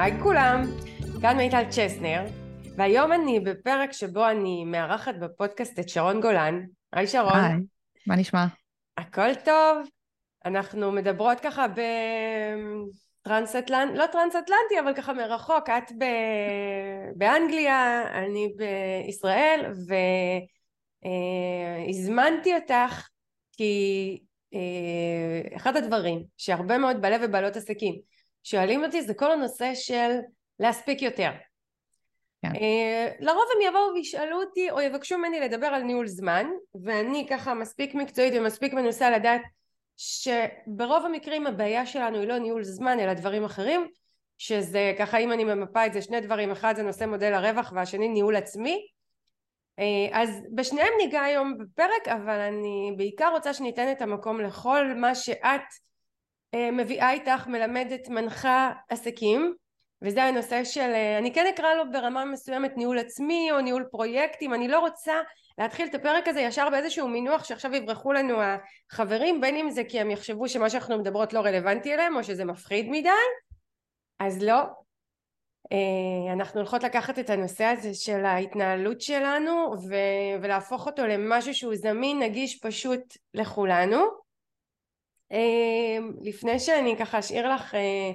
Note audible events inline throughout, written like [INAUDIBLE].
היי כולם, כאן מיטל צ'סנר, והיום אני בפרק שבו אני מארחת בפודקאסט את שרון גולן. היי שרון. היי, מה נשמע? הכל טוב. אנחנו מדברות ככה בטרנס-אטלנטי, לא טרנס-אטלנטי, אבל ככה מרחוק. את ב... באנגליה, אני בישראל, והזמנתי אותך כי אה, אחד הדברים שהרבה מאוד בעלי ובעלות עסקים שואלים אותי זה כל הנושא של להספיק יותר. כן. Uh, לרוב הם יבואו וישאלו אותי או יבקשו ממני לדבר על ניהול זמן ואני ככה מספיק מקצועית ומספיק מנוסה לדעת שברוב המקרים הבעיה שלנו היא לא ניהול זמן אלא דברים אחרים שזה ככה אם אני ממפה את זה שני דברים אחד זה נושא מודל הרווח והשני ניהול עצמי uh, אז בשניהם ניגע היום בפרק אבל אני בעיקר רוצה שניתן את המקום לכל מה שאת אה, מביאה איתך מלמדת מנחה עסקים וזה הנושא של אה, אני כן אקרא לו ברמה מסוימת ניהול עצמי או ניהול פרויקטים אני לא רוצה להתחיל את הפרק הזה ישר באיזשהו מינוח שעכשיו יברחו לנו החברים בין אם זה כי הם יחשבו שמה שאנחנו מדברות לא רלוונטי אליהם או שזה מפחיד מדי אז לא. אה, אנחנו הולכות לקחת את הנושא הזה של ההתנהלות שלנו ולהפוך אותו למשהו שהוא זמין נגיש פשוט לכולנו לפני שאני ככה אשאיר לך אה,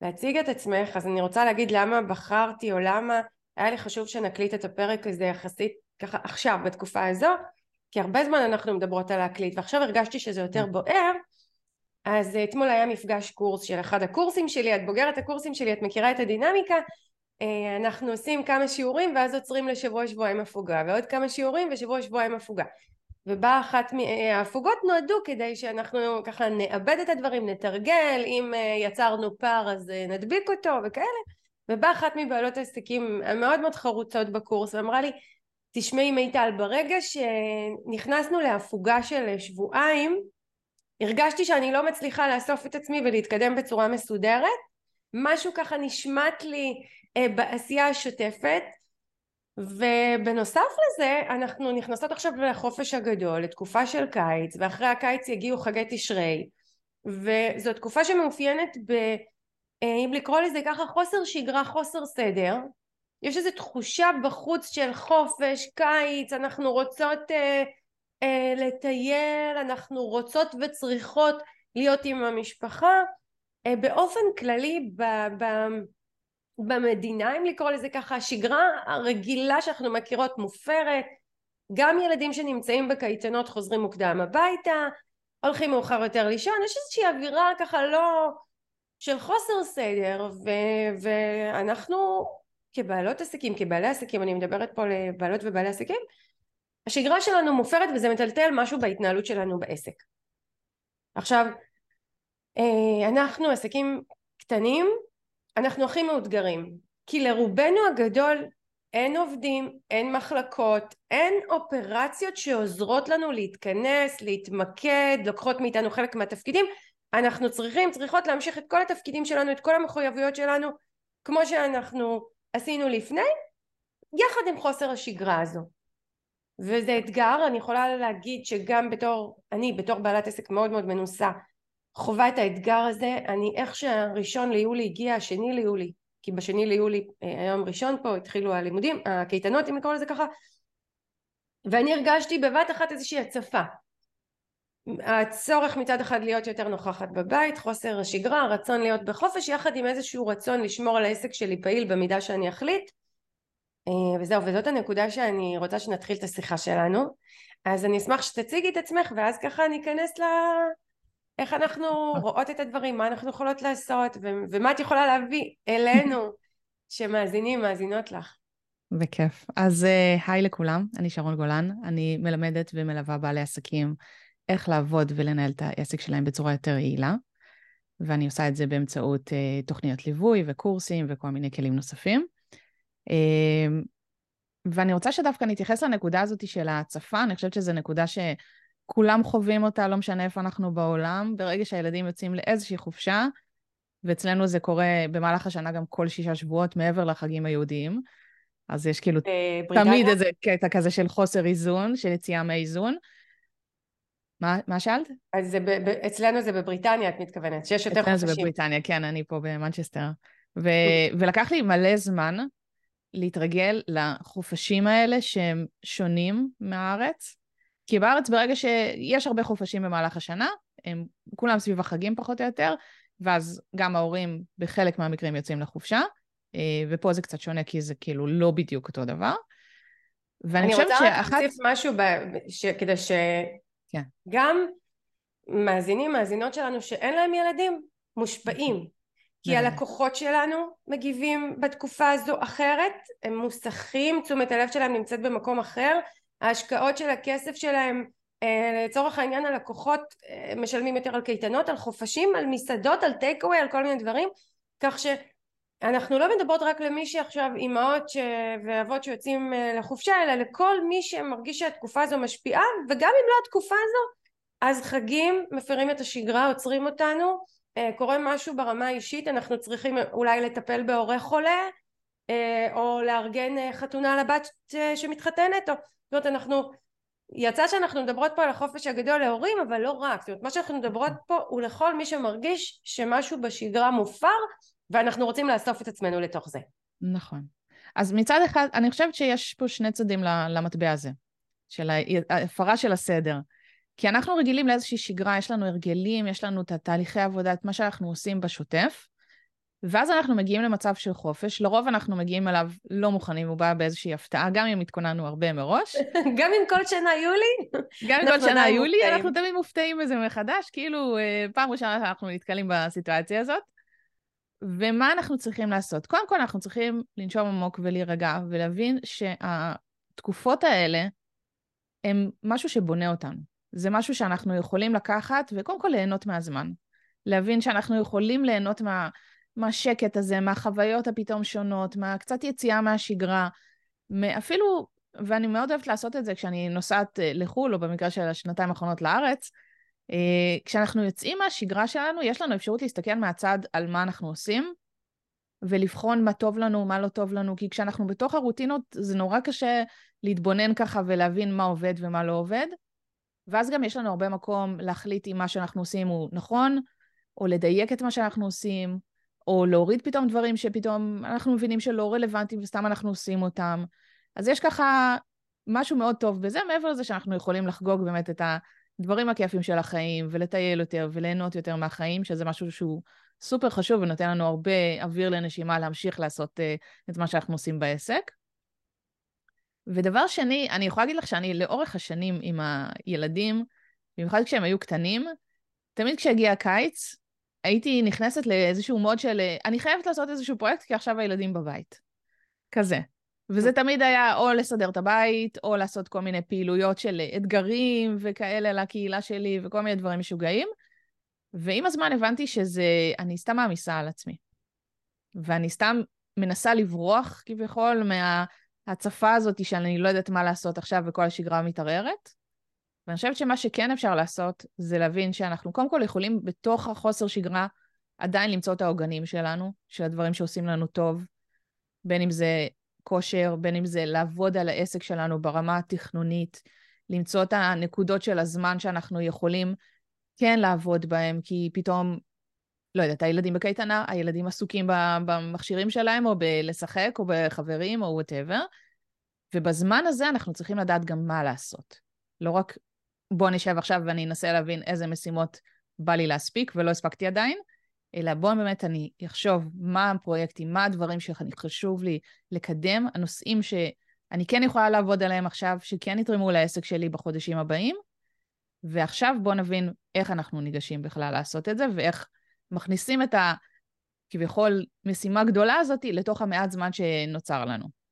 להציג את עצמך אז אני רוצה להגיד למה בחרתי או למה היה לי חשוב שנקליט את הפרק הזה יחסית ככה עכשיו בתקופה הזו כי הרבה זמן אנחנו מדברות על להקליט ועכשיו הרגשתי שזה יותר בוער. אז אתמול היה מפגש קורס של אחד הקורסים שלי את בוגרת הקורסים שלי את מכירה את הדינמיקה. אה, אנחנו עושים כמה שיעורים ואז עוצרים לשבוע שבועיים הפוגה ועוד כמה שיעורים ושבוע שבועיים הפוגה ובאה אחת מההפוגות נועדו כדי שאנחנו ככה נאבד את הדברים, נתרגל, אם אה, יצרנו פער אז אה, נדביק אותו וכאלה. ובאה אחת מבעלות העסקים המאוד מאוד חרוצות בקורס ואמרה לי תשמעי מיטל ברגע שנכנסנו להפוגה של שבועיים הרגשתי שאני לא מצליחה לאסוף את עצמי ולהתקדם בצורה מסודרת. משהו ככה נשמט לי אה, בעשייה השוטפת ובנוסף לזה אנחנו נכנסות עכשיו לחופש הגדול לתקופה של קיץ ואחרי הקיץ יגיעו חגי תשרי. וזו תקופה שמאופיינת ב... אה, אם לקרוא לזה ככה חוסר שגרה חוסר סדר. יש איזו תחושה בחוץ של חופש קיץ אנחנו רוצות אה, אה, לטייל אנחנו רוצות וצריכות להיות עם המשפחה. אה, באופן כללי ב, ב, במדינה אם לקרוא לזה ככה השגרה הרגילה שאנחנו מכירות מופרת. גם ילדים שנמצאים בקייטנות חוזרים מוקדם הביתה הולכים מאוחר יותר לישון יש איזושהי אווירה ככה לא של חוסר סדר ו- ואנחנו כבעלות עסקים כבעלי עסקים אני מדברת פה לבעלות ובעלי עסקים השגרה שלנו מופרת וזה מטלטל משהו בהתנהלות שלנו בעסק. עכשיו אה, אנחנו עסקים קטנים אנחנו הכי מאותגרים כי לרובנו הגדול אין עובדים, אין מחלקות, אין אופרציות שעוזרות לנו להתכנס, להתמקד, לוקחות מאיתנו חלק מהתפקידים. אנחנו צריכים, צריכות להמשיך את כל התפקידים שלנו, את כל המחויבויות שלנו כמו שאנחנו עשינו לפני יחד עם חוסר השגרה הזו. וזה אתגר, אני יכולה להגיד שגם בתור, אני בתור בעלת עסק מאוד מאוד מנוסה חווה את האתגר הזה, אני איך שהראשון ליולי הגיע, השני ליולי, כי בשני ליולי אה, היום ראשון פה התחילו הלימודים, הקייטנות אם לקרוא לזה ככה, ואני הרגשתי בבת אחת איזושהי הצפה. הצורך מצד אחד להיות יותר נוכחת בבית, חוסר השגרה, הרצון להיות בחופש, יחד עם איזשהו רצון לשמור על העסק שלי פעיל במידה שאני אחליט. אה, וזהו, וזאת הנקודה שאני רוצה שנתחיל את השיחה שלנו. אז אני אשמח שתציגי את עצמך ואז ככה ניכנס ל... איך אנחנו [LAUGHS] רואות את הדברים, מה אנחנו יכולות לעשות ו- ומה את יכולה להביא אלינו [LAUGHS] שמאזינים, מאזינות לך. בכיף. אז אה, היי לכולם, אני שרון גולן, אני מלמדת ומלווה בעלי עסקים איך לעבוד ולנהל את העסק שלהם בצורה יותר יעילה, ואני עושה את זה באמצעות uh, תוכניות ליווי וקורסים וכל מיני כלים נוספים. Uh, ואני רוצה שדווקא נתייחס לנקודה הזאת של ההצפה, אני חושבת שזו נקודה ש... כולם חווים אותה, לא משנה איפה אנחנו בעולם, ברגע שהילדים יוצאים לאיזושהי חופשה, ואצלנו זה קורה במהלך השנה גם כל שישה שבועות מעבר לחגים היהודיים, אז יש כאילו בריטניה? תמיד איזה קטע כזה של חוסר איזון, של יציאה מהאיזון. מה, מה שאלת? אז זה ב, ב, אצלנו זה בבריטניה, את מתכוונת, שיש יותר חופשים. אצלנו זה בבריטניה, כן, אני פה במנצ'סטר. ו- ולקח לי מלא זמן להתרגל לחופשים האלה שהם שונים מהארץ. כי בארץ ברגע שיש הרבה חופשים במהלך השנה, הם כולם סביב החגים פחות או יותר, ואז גם ההורים בחלק מהמקרים יוצאים לחופשה, אה, ופה זה קצת שונה כי זה כאילו לא בדיוק אותו דבר. ואני חושבת שאחת... אני רוצה להוסיף משהו ב... ש... כדי שגם כן. מאזינים, מאזינות שלנו שאין להם ילדים, מושפעים. כי הלקוחות שלנו מגיבים בתקופה הזו אחרת, הם מוסכים, תשומת הלב שלהם נמצאת במקום אחר, ההשקעות של הכסף שלהם אה, לצורך העניין הלקוחות אה, משלמים יותר על קייטנות, על חופשים, על מסעדות, על טייק אווי, על כל מיני דברים, כך שאנחנו לא מדברות רק למי שעכשיו אימהות ש... ואבות שיוצאים אה, לחופשה, אלא לכל מי שמרגיש שהתקופה הזו משפיעה, וגם אם לא התקופה הזו, אז חגים מפרים את השגרה, עוצרים אותנו, קורה משהו ברמה האישית, אנחנו צריכים אולי לטפל בהורה חולה, או לארגן חתונה לבת שמתחתנת, או זאת אומרת אנחנו יצא שאנחנו מדברות פה על החופש הגדול להורים אבל לא רק. זאת אומרת מה שאנחנו מדברות פה הוא לכל מי שמרגיש שמשהו בשגרה מופר ואנחנו רוצים לאסוף את עצמנו לתוך זה. נכון. אז מצד אחד אני חושבת שיש פה שני צדדים למטבע הזה של ההפרה של הסדר. כי אנחנו רגילים לאיזושהי שגרה, יש לנו הרגלים, יש לנו את התהליכי עבודה, את מה שאנחנו עושים בשוטף, ואז אנחנו מגיעים למצב של חופש, לרוב אנחנו מגיעים אליו לא מוכנים, הוא בא באיזושהי הפתעה, גם אם התכוננו הרבה מראש. [LAUGHS] גם אם כל שנה יולי? גם אם כל שנה יולי, אנחנו תמיד מופתעים מזה מחדש, כאילו אה, פעם ראשונה שאנחנו נתקלים בסיטואציה הזאת. ומה אנחנו צריכים לעשות? קודם כל אנחנו צריכים לנשום עמוק ולהירגע ולהבין שהתקופות האלה הם משהו שבונה אותנו. זה משהו שאנחנו יכולים לקחת וקודם כל ליהנות מהזמן. להבין שאנחנו יכולים ליהנות מה... מהשקט הזה, מהחוויות הפתאום שונות, מהקצת יציאה מהשגרה, אפילו, ואני מאוד אוהבת לעשות את זה כשאני נוסעת אה, לחו"ל, או במקרה של השנתיים האחרונות לארץ, אה, כשאנחנו יוצאים מהשגרה שלנו, יש לנו אפשרות להסתכל מהצד על מה אנחנו עושים, ולבחון מה טוב לנו, מה לא טוב לנו, כי כשאנחנו בתוך הרוטינות זה נורא קשה להתבונן ככה ולהבין מה עובד ומה לא עובד. ואז גם יש לנו הרבה מקום להחליט אם מה שאנחנו עושים הוא נכון, או לדייק את מה שאנחנו עושים, או להוריד פתאום דברים שפתאום אנחנו מבינים שלא רלוונטיים וסתם אנחנו עושים אותם. אז יש ככה משהו מאוד טוב בזה, מעבר לזה שאנחנו יכולים לחגוג באמת את הדברים הכיפים של החיים, ולטייל יותר, וליהנות יותר מהחיים, שזה משהו שהוא סופר חשוב ונותן לנו הרבה אוויר לנשימה להמשיך לעשות uh, את מה שאנחנו עושים בעסק. ודבר שני, אני יכולה להגיד לך שאני לאורך השנים עם הילדים, במיוחד כשהם היו קטנים, תמיד כשהגיע הקיץ, הייתי נכנסת לאיזשהו מוד של אני חייבת לעשות איזשהו פרויקט כי עכשיו הילדים בבית. כזה. וזה תמיד היה או לסדר את הבית, או לעשות כל מיני פעילויות של אתגרים וכאלה לקהילה שלי, וכל מיני דברים משוגעים. ועם הזמן הבנתי שזה, אני סתם מעמיסה על עצמי. ואני סתם מנסה לברוח כביכול מההצפה הזאת שאני לא יודעת מה לעשות עכשיו וכל השגרה מתערערת. ואני חושבת שמה שכן אפשר לעשות, זה להבין שאנחנו קודם כל יכולים בתוך החוסר שגרה עדיין למצוא את העוגנים שלנו, של הדברים שעושים לנו טוב, בין אם זה כושר, בין אם זה לעבוד על העסק שלנו ברמה התכנונית, למצוא את הנקודות של הזמן שאנחנו יכולים כן לעבוד בהם, כי פתאום, לא יודעת, הילדים בקייטנה, הילדים עסוקים במכשירים שלהם, או בלשחק, או בחברים, או וואטאבר, ובזמן הזה אנחנו צריכים לדעת גם מה לעשות. לא רק בוא נשב עכשיו ואני אנסה להבין איזה משימות בא לי להספיק ולא הספקתי עדיין, אלא בוא באמת אני אחשוב מה הפרויקטים, מה הדברים שחשוב לי לקדם, הנושאים שאני כן יכולה לעבוד עליהם עכשיו, שכן יתרמו לעסק שלי בחודשים הבאים, ועכשיו בוא נבין איך אנחנו ניגשים בכלל לעשות את זה, ואיך מכניסים את ה... כביכול משימה גדולה הזאת לתוך המעט זמן שנוצר לנו.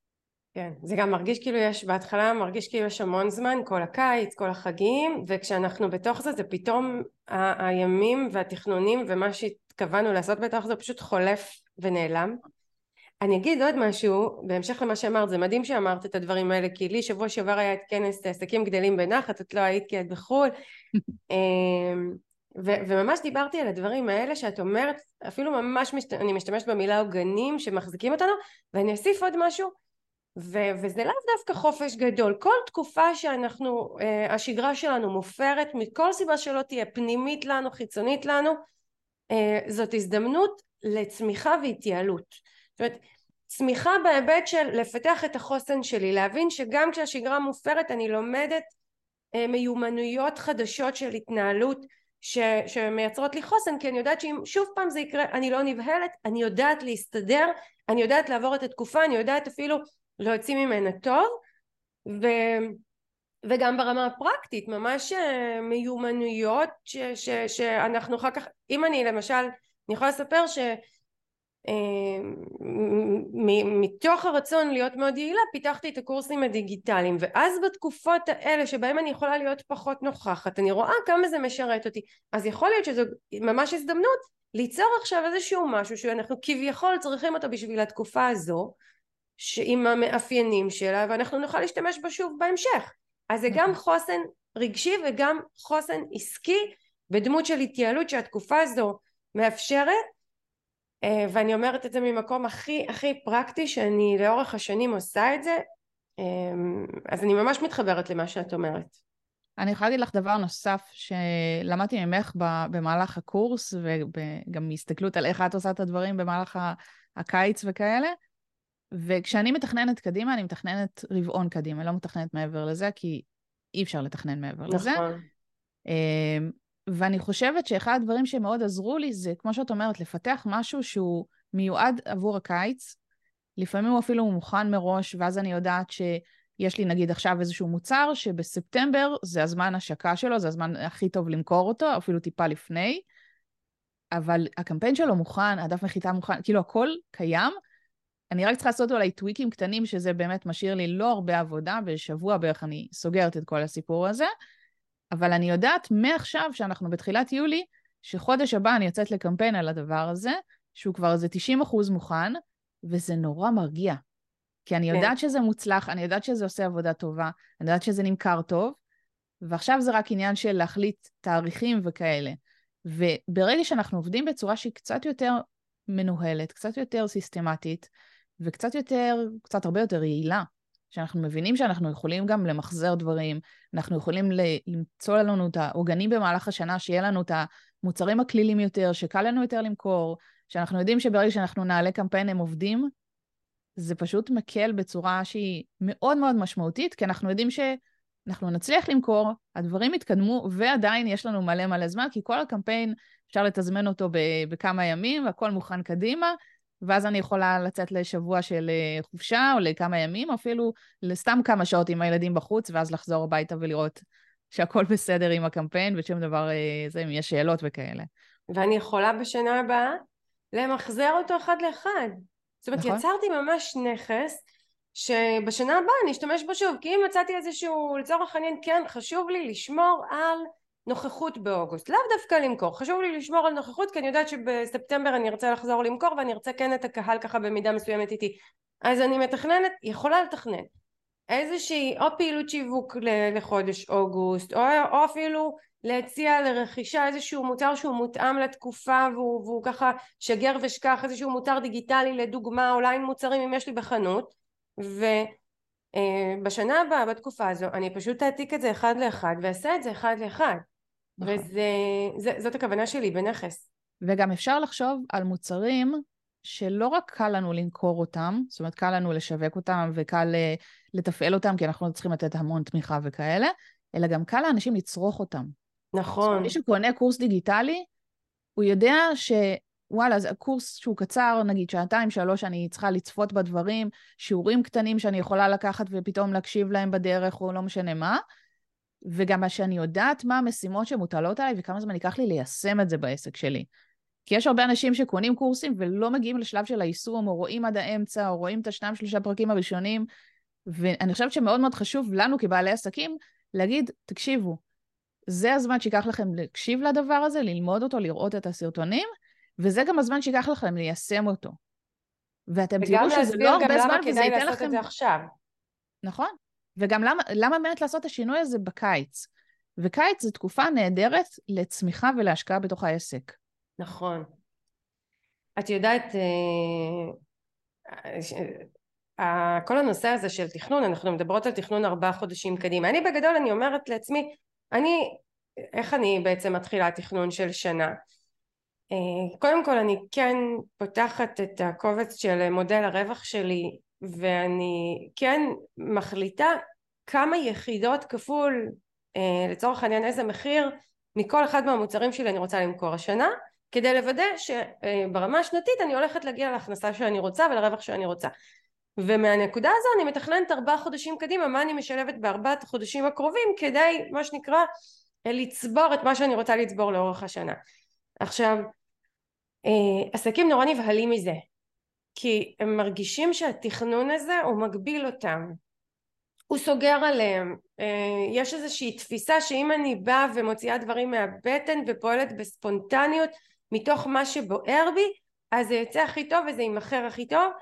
כן, זה גם מרגיש כאילו יש, בהתחלה מרגיש כאילו יש המון זמן, כל הקיץ, כל החגים, וכשאנחנו בתוך זה, זה פתאום ה- הימים והתכנונים ומה שהתכוונו לעשות בתוך זה פשוט חולף ונעלם. אני אגיד עוד משהו, בהמשך למה שאמרת, זה מדהים שאמרת את הדברים האלה, כי לי שבוע שעבר היה את כנס עסקים גדלים בנחת, את לא היית כי את בחו"ל, [LAUGHS] אמ, ו- וממש דיברתי על הדברים האלה שאת אומרת, אפילו ממש, משת- אני משתמשת במילה עוגנים שמחזיקים אותנו, ואני אוסיף עוד משהו, ו- וזה לאו דווקא חופש גדול כל תקופה שאנחנו uh, השגרה שלנו מופרת מכל סיבה שלא תהיה פנימית לנו חיצונית לנו uh, זאת הזדמנות לצמיחה והתייעלות. זאת אומרת, צמיחה בהיבט של לפתח את החוסן שלי, להבין שגם כשהשגרה מופרת אני לומדת אה, מיומנויות חדשות של התנהלות ש, שמייצרות לי חוסן כי אני יודעת שאם שוב פעם זה יקרה אני לא נבהלת, אני יודעת להסתדר, אני יודעת לעבור את התקופה, אני יודעת אפילו להוציא ממנה טוב ו, וגם ברמה הפרקטית ממש אה, מיומנויות ש, ש, שאנחנו אחר כך אם אני למשל אני יכולה לספר ש אמ, מתוך הרצון להיות מאוד יעילה פיתחתי את הקורסים הדיגיטליים ואז בתקופות האלה שבהם אני יכולה להיות פחות נוכחת אני רואה כמה זה משרת אותי אז יכול להיות שזו ממש הזדמנות ליצור עכשיו איזשהו משהו שאנחנו כביכול צריכים אותו בשביל התקופה הזו עם המאפיינים שלה ואנחנו נוכל להשתמש בו שוב בהמשך אז זה גם נכון. חוסן רגשי וגם חוסן עסקי בדמות של התייעלות שהתקופה הזו מאפשרת אה, ואני אומרת את זה ממקום הכי הכי פרקטי שאני לאורך השנים עושה את זה אה, אז אני ממש מתחברת למה שאת אומרת. אני יכולה להגיד לך דבר נוסף שלמדתי ממך במהלך הקורס וגם מהסתכלות על איך את עושה את הדברים במהלך הקיץ וכאלה וכשאני מתכננת קדימה אני מתכננת רבעון קדימה, לא מתכננת מעבר לזה כי אי אפשר לתכנן מעבר נכון. לזה. אה, ואני חושבת שאחד הדברים שמאוד עזרו לי זה, כמו שאת אומרת, לפתח משהו שהוא מיועד עבור הקיץ. לפעמים הוא אפילו מוכן מראש, ואז אני יודעת שיש לי נגיד עכשיו איזשהו מוצר שבספטמבר זה הזמן השקה שלו, זה הזמן הכי טוב למכור אותו, אפילו טיפה לפני. אבל הקמפיין שלו מוכן, הדף נחיתה מוכן, כאילו הכל קיים. אני רק צריכה לעשות אולי טוויקים קטנים, שזה באמת משאיר לי לא הרבה עבודה, בשבוע בערך אני סוגרת את כל הסיפור הזה. אבל אני יודעת מעכשיו, שאנחנו בתחילת יולי, שחודש הבא אני יוצאת לקמפיין על הדבר הזה, שהוא כבר איזה 90 אחוז מוכן, וזה נורא מרגיע. כי אני כן. יודעת שזה מוצלח, אני יודעת שזה עושה עבודה טובה, אני יודעת שזה נמכר טוב, ועכשיו זה רק עניין של להחליט תאריכים וכאלה. וברגע שאנחנו עובדים בצורה שהיא קצת יותר מנוהלת, קצת יותר סיסטמטית, וקצת יותר, קצת הרבה יותר יעילה, שאנחנו מבינים שאנחנו יכולים גם למחזר דברים, אנחנו יכולים למצוא לנו את העוגנים במהלך השנה, שיהיה לנו את המוצרים הקלילים יותר, שקל לנו יותר למכור, שאנחנו יודעים שברגע שאנחנו נעלה קמפיין הם עובדים, זה פשוט מקל בצורה שהיא מאוד מאוד משמעותית, כי אנחנו יודעים שאנחנו נצליח למכור, הדברים יתקדמו, ועדיין יש לנו מלא מלא זמן, כי כל הקמפיין, אפשר לתזמן אותו בכמה ימים, והכל מוכן קדימה, ואז אני יכולה לצאת לשבוע של אה, חופשה או לכמה ימים, או אפילו לסתם כמה שעות עם הילדים בחוץ, ואז לחזור הביתה ולראות שהכל [LAUGHS] בסדר עם הקמפיין ושום דבר, אה, זה אם יש שאלות וכאלה. ואני יכולה בשנה הבאה למחזר אותו אחד לאחד. זאת אומרת, נכון. יצרתי ממש נכס שבשנה הבאה אני אשתמש בו שוב, כי אם מצאתי איזשהו, לצורך העניין, כן, חשוב לי לשמור על נוכחות באוגוסט, לאו דווקא למכור, חשוב לי לשמור על נוכחות כי אני יודעת שבספטמבר אני ארצה לחזור למכור ואני ארצה כן את הקהל ככה במידה מסוימת איתי. אז אני מתכננת, יכולה לתכנן. איזושהי או פעילות שיווק לחודש אוגוסט או, או אפילו להציע לרכישה איזשהו מוצר שהוא מותאם לתקופה והוא, והוא ככה שגר ושכח איזשהו מוצר דיגיטלי לדוגמה אולי מוצרים אם יש לי בחנות. ו... אה, בשנה הבאה בתקופה הזו אני פשוט אעתיק את זה אחד לאחד ואעשה את זה אחד לאחד. וזאת הכוונה שלי בנכס. וגם אפשר לחשוב על מוצרים שלא רק קל לנו למכור אותם, זאת אומרת קל לנו לשווק אותם וקל אה, לתפעל אותם כי אנחנו צריכים לתת המון תמיכה וכאלה, אלא גם קל לאנשים לצרוך אותם. נכון. מי שקונה קורס דיגיטלי, הוא יודע ש... וואלה, זה קורס שהוא קצר, נגיד שעתיים, שלוש, אני צריכה לצפות בדברים, שיעורים קטנים שאני יכולה לקחת ופתאום להקשיב להם בדרך, או לא משנה מה, וגם שאני יודעת מה המשימות שמוטלות עליי וכמה זמן ייקח לי ליישם את זה בעסק שלי. כי יש הרבה אנשים שקונים קורסים ולא מגיעים לשלב של היישום, או רואים עד האמצע, או רואים את השניים שלושה פרקים הראשונים, ואני חושבת שמאוד מאוד חשוב לנו כבעלי עסקים להגיד, תקשיבו, זה הזמן שייקח לכם להקשיב לדבר הזה, ללמוד אותו, לראות את הסרטונים, וזה גם הזמן שייקח לכם ליישם אותו. ואתם תראו שזה לא הרבה זמן וזה ייתן לכם... וגם להסביר גם למה כדאי לעשות את זה עכשיו. נכון. וגם למה, למה באמת לעשות את השינוי הזה בקיץ? וקיץ זו תקופה נהדרת לצמיחה ולהשקעה בתוך העסק. נכון. את יודעת, אה, כל הנושא הזה של תכנון, אנחנו מדברות על תכנון ארבעה חודשים קדימה. אני בגדול, אני אומרת לעצמי, אני, איך אני בעצם מתחילה תכנון של שנה? אה, קודם כל אני כן פותחת את הקובץ של מודל הרווח שלי ואני כן מחליטה כמה יחידות כפול אה, לצורך העניין איזה מחיר מכל אחד מהמוצרים שלי אני רוצה למכור השנה כדי לוודא שברמה השנתית אני הולכת להגיע להכנסה שאני רוצה ולרווח שאני רוצה. ומהנקודה הזו אני מתכננת ארבעה חודשים קדימה מה אני משלבת בארבעת החודשים הקרובים כדי מה שנקרא לצבור את מה שאני רוצה לצבור לאורך השנה. עכשיו אה, עסקים נורא נבהלים מזה כי הם מרגישים שהתכנון הזה הוא מגביל אותם. הוא סוגר עליהם. אה, יש איזושהי תפיסה שאם אני באה ומוציאה דברים מהבטן ופועלת בספונטניות מתוך מה שבוער בי אז זה יוצא הכי טוב וזה יימכר הכי טוב.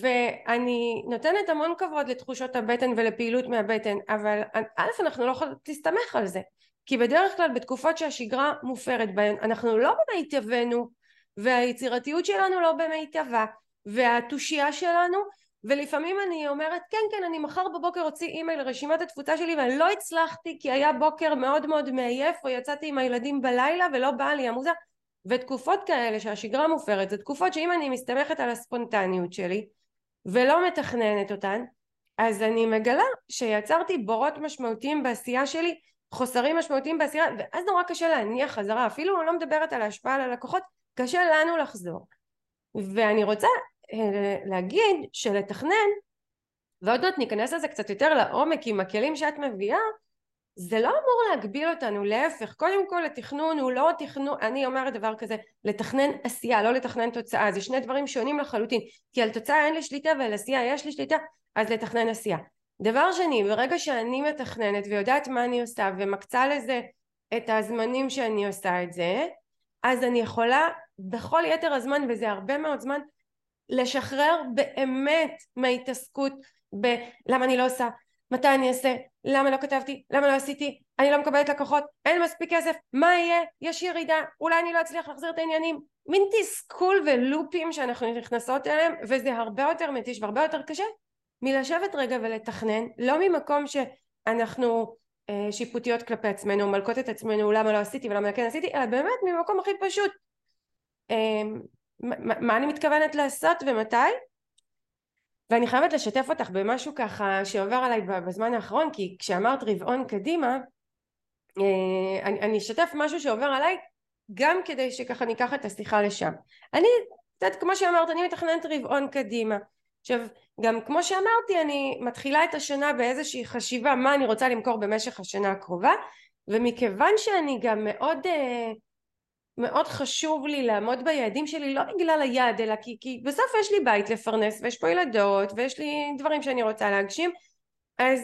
ואני נותנת המון כבוד לתחושות הבטן ולפעילות מהבטן אבל א' אנחנו לא יכולות להסתמך על זה. כי בדרך כלל בתקופות שהשגרה מופרת בהן אנחנו לא במיטבנו והיצירתיות שלנו לא במיטבה והתושייה שלנו ולפעמים אני אומרת כן כן אני מחר בבוקר אוציא אימייל לרשימת התפוצה שלי ואני לא הצלחתי כי היה בוקר מאוד מאוד מעייף או יצאתי עם הילדים בלילה ולא באה לי המוזה. ותקופות כאלה שהשגרה מופרת זה תקופות שאם אני מסתמכת על הספונטניות שלי ולא מתכננת אותן אז אני מגלה שיצרתי בורות משמעותיים בעשייה שלי חוסרים משמעותיים בעשייה ואז נורא קשה להניח חזרה אפילו אני לא מדברת על ההשפעה על הלקוחות קשה לנו לחזור. ואני רוצה אה, להגיד שלתכנן ועוד מעט ניכנס לזה קצת יותר לעומק עם הכלים שאת מביאה זה לא אמור להגביל אותנו להפך. קודם כל התכנון הוא לא תכנון אני אומרת דבר כזה לתכנן עשייה לא לתכנן תוצאה. זה שני דברים שונים לחלוטין. כי על תוצאה אין לי שליטה ועל עשייה יש לי שליטה אז לתכנן עשייה. דבר שני ברגע שאני מתכננת ויודעת מה אני עושה ומקצה לזה את הזמנים שאני עושה את זה אז אני יכולה בכל יתר הזמן וזה הרבה מאוד זמן לשחרר באמת מההתעסקות בלמה אני לא עושה? מתי אני אעשה? למה לא כתבתי? למה לא עשיתי? אני לא מקבלת לקוחות? אין מספיק כסף? מה יהיה? יש ירידה? אולי אני לא אצליח להחזיר את העניינים? מין תסכול ולופים שאנחנו נכנסות אליהם וזה הרבה יותר מתיש והרבה יותר קשה מלשבת רגע ולתכנן לא ממקום שאנחנו אה, שיפוטיות כלפי עצמנו מלקות את עצמנו למה לא עשיתי ולמה כן עשיתי? אלא באמת ממקום הכי פשוט מה אני מתכוונת לעשות ומתי? ואני חייבת לשתף אותך במשהו ככה שעובר עליי בזמן האחרון כי כשאמרת רבעון קדימה אה, אני, אני אשתף משהו שעובר עליי גם כדי שככה ניקח את השיחה לשם. אני קצת כמו שאמרת אני מתכננת רבעון קדימה. עכשיו גם כמו שאמרתי אני מתחילה את השנה באיזושהי חשיבה מה אני רוצה למכור במשך השנה הקרובה ומכיוון שאני גם מאוד uh, מאוד חשוב לי לעמוד ביעדים שלי לא בגלל היעד אלא כי, כי בסוף יש לי בית לפרנס ויש פה ילדות ויש לי דברים שאני רוצה להגשים. אז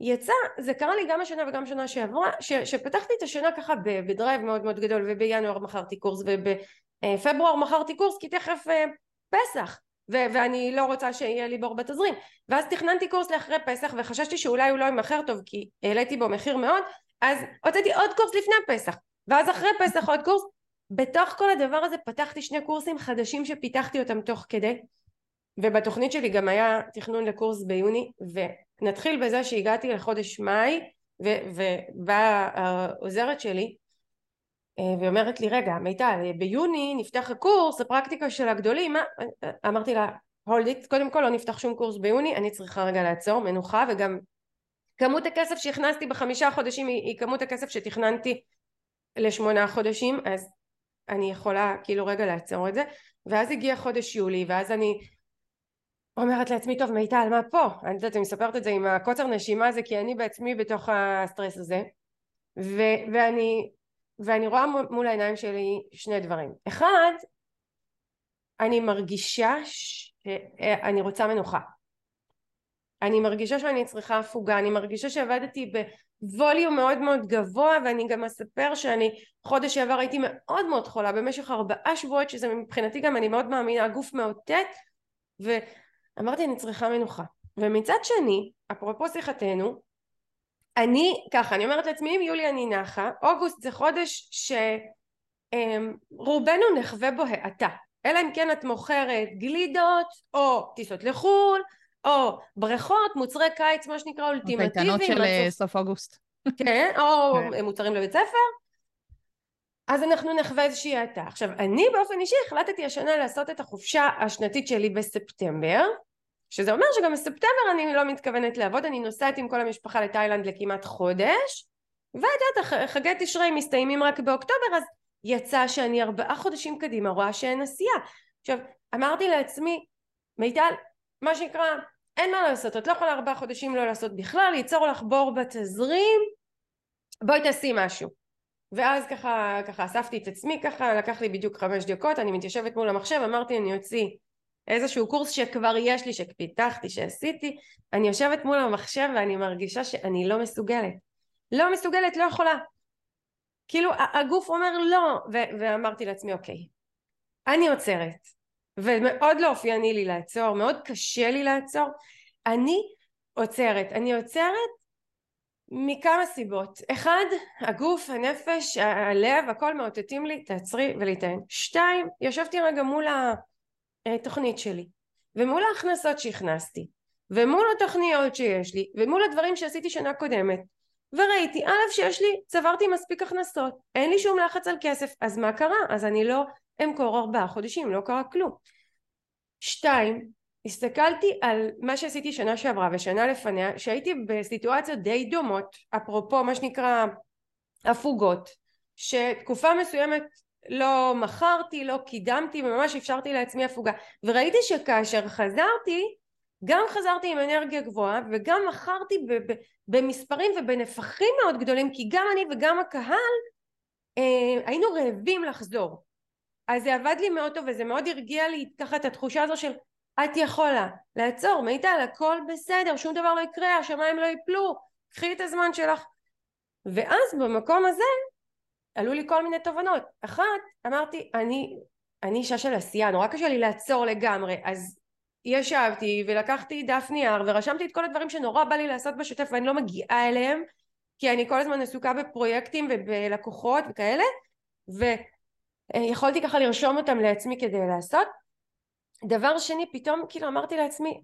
יצא זה קרה לי גם השנה וגם שנה שעברה ש, שפתחתי את השנה ככה ב drive מאוד מאוד גדול ובינואר מכרתי קורס ובפברואר מכרתי קורס כי תכף אה, פסח ו- ואני לא רוצה שיהיה לי בור בתזרים. ואז תכננתי קורס לאחרי פסח וחששתי שאולי הוא לא ימכר טוב כי העליתי בו מחיר מאוד אז הוצאתי עוד קורס לפני פסח ואז אחרי פסח עוד קורס בתוך כל הדבר הזה פתחתי שני קורסים חדשים שפיתחתי אותם תוך כדי ובתוכנית שלי גם היה תכנון לקורס ביוני ונתחיל בזה שהגעתי לחודש מאי ובאה העוזרת שלי אה, ואומרת לי רגע מיטל ביוני נפתח הקורס הפרקטיקה של הגדולים מה? אמרתי לה הולדית קודם כל לא נפתח שום קורס ביוני אני צריכה רגע לעצור מנוחה וגם כמות הכסף שהכנסתי בחמישה חודשים היא, היא כמות הכסף שתכננתי לשמונה חודשים אז אני יכולה כאילו רגע לעצור את זה ואז הגיע חודש יולי ואז אני אומרת לעצמי טוב מיטל מה פה? אני יודעת אני מספרת את זה עם הקוצר נשימה הזה כי אני בעצמי בתוך הסטרס הזה ו- ואני ואני רואה מול העיניים שלי שני דברים. אחד אני מרגישה שאני רוצה מנוחה אני מרגישה שאני צריכה הפוגה אני מרגישה שעבדתי ווליום מאוד מאוד גבוה ואני גם אספר שאני חודש שעבר הייתי מאוד מאוד חולה במשך ארבעה שבועות שזה מבחינתי גם אני מאוד מאמינה הגוף מאותת ואמרתי אני צריכה מנוחה. ומצד שני אפרופו שיחתנו אני ככה אני אומרת לעצמי אם יולי אני נחה אוגוסט זה חודש שרובנו נחווה בו האטה אלא אם כן את מוכרת גלידות או טיסות לחו"ל או בריכות, מוצרי קיץ, מה שנקרא אולטימטיביים. קייטנות של בסוף... סוף אוגוסט. [LAUGHS] כן, או כן. מוצרים לבית ספר. אז אנחנו נחווה איזושהי האטה. עכשיו, אני באופן אישי החלטתי השנה לעשות את החופשה השנתית שלי בספטמבר, שזה אומר שגם בספטמבר אני לא מתכוונת לעבוד, אני נוסעת עם כל המשפחה לתאילנד לכמעט חודש, ואת יודעת, חגי תשרי מסתיימים רק באוקטובר, אז יצא שאני ארבעה חודשים קדימה רואה שאין עשייה. עכשיו, אמרתי לעצמי, מיטל, מה שנקרא, אין מה לעשות, את לא יכולה ארבעה חודשים לא לעשות בכלל, ייצור לך בור בתזרים, בואי תעשי משהו. ואז ככה, ככה אספתי את עצמי ככה, לקח לי בדיוק חמש דקות, אני מתיישבת מול המחשב, אמרתי אני אוציא איזשהו קורס שכבר יש לי, שפיתחתי, שעשיתי, אני יושבת מול המחשב ואני מרגישה שאני לא מסוגלת. לא מסוגלת, לא יכולה. כאילו הגוף אומר לא, ואמרתי לעצמי אוקיי, אני עוצרת. ומאוד לא אופייני לי לעצור, מאוד קשה לי לעצור. אני עוצרת. אני עוצרת מכמה סיבות. אחד, הגוף, הנפש, הלב, הכל מאותתים לי, תעצרי ולהיטען. שתיים, ישבתי רגע מול התוכנית שלי, ומול ההכנסות שהכנסתי, ומול התוכניות שיש לי, ומול הדברים שעשיתי שנה קודמת, וראיתי, א', שיש לי, צברתי מספיק הכנסות, אין לי שום לחץ על כסף, אז מה קרה? אז אני לא אמכור ארבעה חודשים, לא קרה כלום. שתיים, הסתכלתי על מה שעשיתי שנה שעברה ושנה לפניה, שהייתי בסיטואציות די דומות, אפרופו מה שנקרא הפוגות, שתקופה מסוימת לא מכרתי, לא קידמתי, ממש אפשרתי לעצמי הפוגה. וראיתי שכאשר חזרתי, גם חזרתי עם אנרגיה גבוהה וגם מכרתי במספרים ובנפחים מאוד גדולים, כי גם אני וגם הקהל אה, היינו רעבים לחזור. אז זה עבד לי מאוד טוב וזה מאוד הרגיע לי ככה את התחושה הזו של את יכולה לעצור מיטל הכל בסדר שום דבר לא יקרה השמיים לא יפלו קחי את הזמן שלך. ואז במקום הזה עלו לי כל מיני תובנות. אחת אמרתי אני אני אישה של עשייה נורא קשה לי לעצור לגמרי. אז ישבתי ולקחתי דף נייר ורשמתי את כל הדברים שנורא בא לי לעשות בשוטף ואני לא מגיעה אליהם כי אני כל הזמן עסוקה בפרויקטים ובלקוחות וכאלה ויכולתי ככה לרשום אותם לעצמי כדי לעשות. דבר שני פתאום כאילו אמרתי לעצמי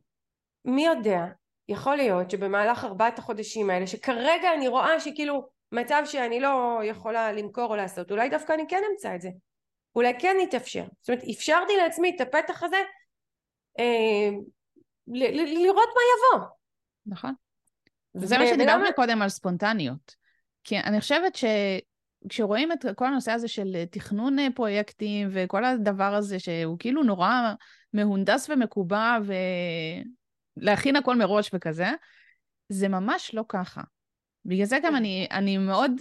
מי יודע יכול להיות שבמהלך ארבעת החודשים האלה שכרגע אני רואה שכאילו מצב שאני לא יכולה למכור או לעשות אולי דווקא אני כן אמצא את זה. אולי כן יתאפשר. זאת אומרת אפשרתי לעצמי את הפתח הזה אה, לראות מה יבוא. נכון. וזה מה שדיברנו קודם על ספונטניות. כי אני חושבת שכשרואים את כל הנושא הזה של תכנון פרויקטים וכל הדבר הזה שהוא כאילו נורא מהונדס ומקובע ולהכין הכל מראש וכזה, זה ממש לא ככה. בגלל זה גם כן. אני, אני מאוד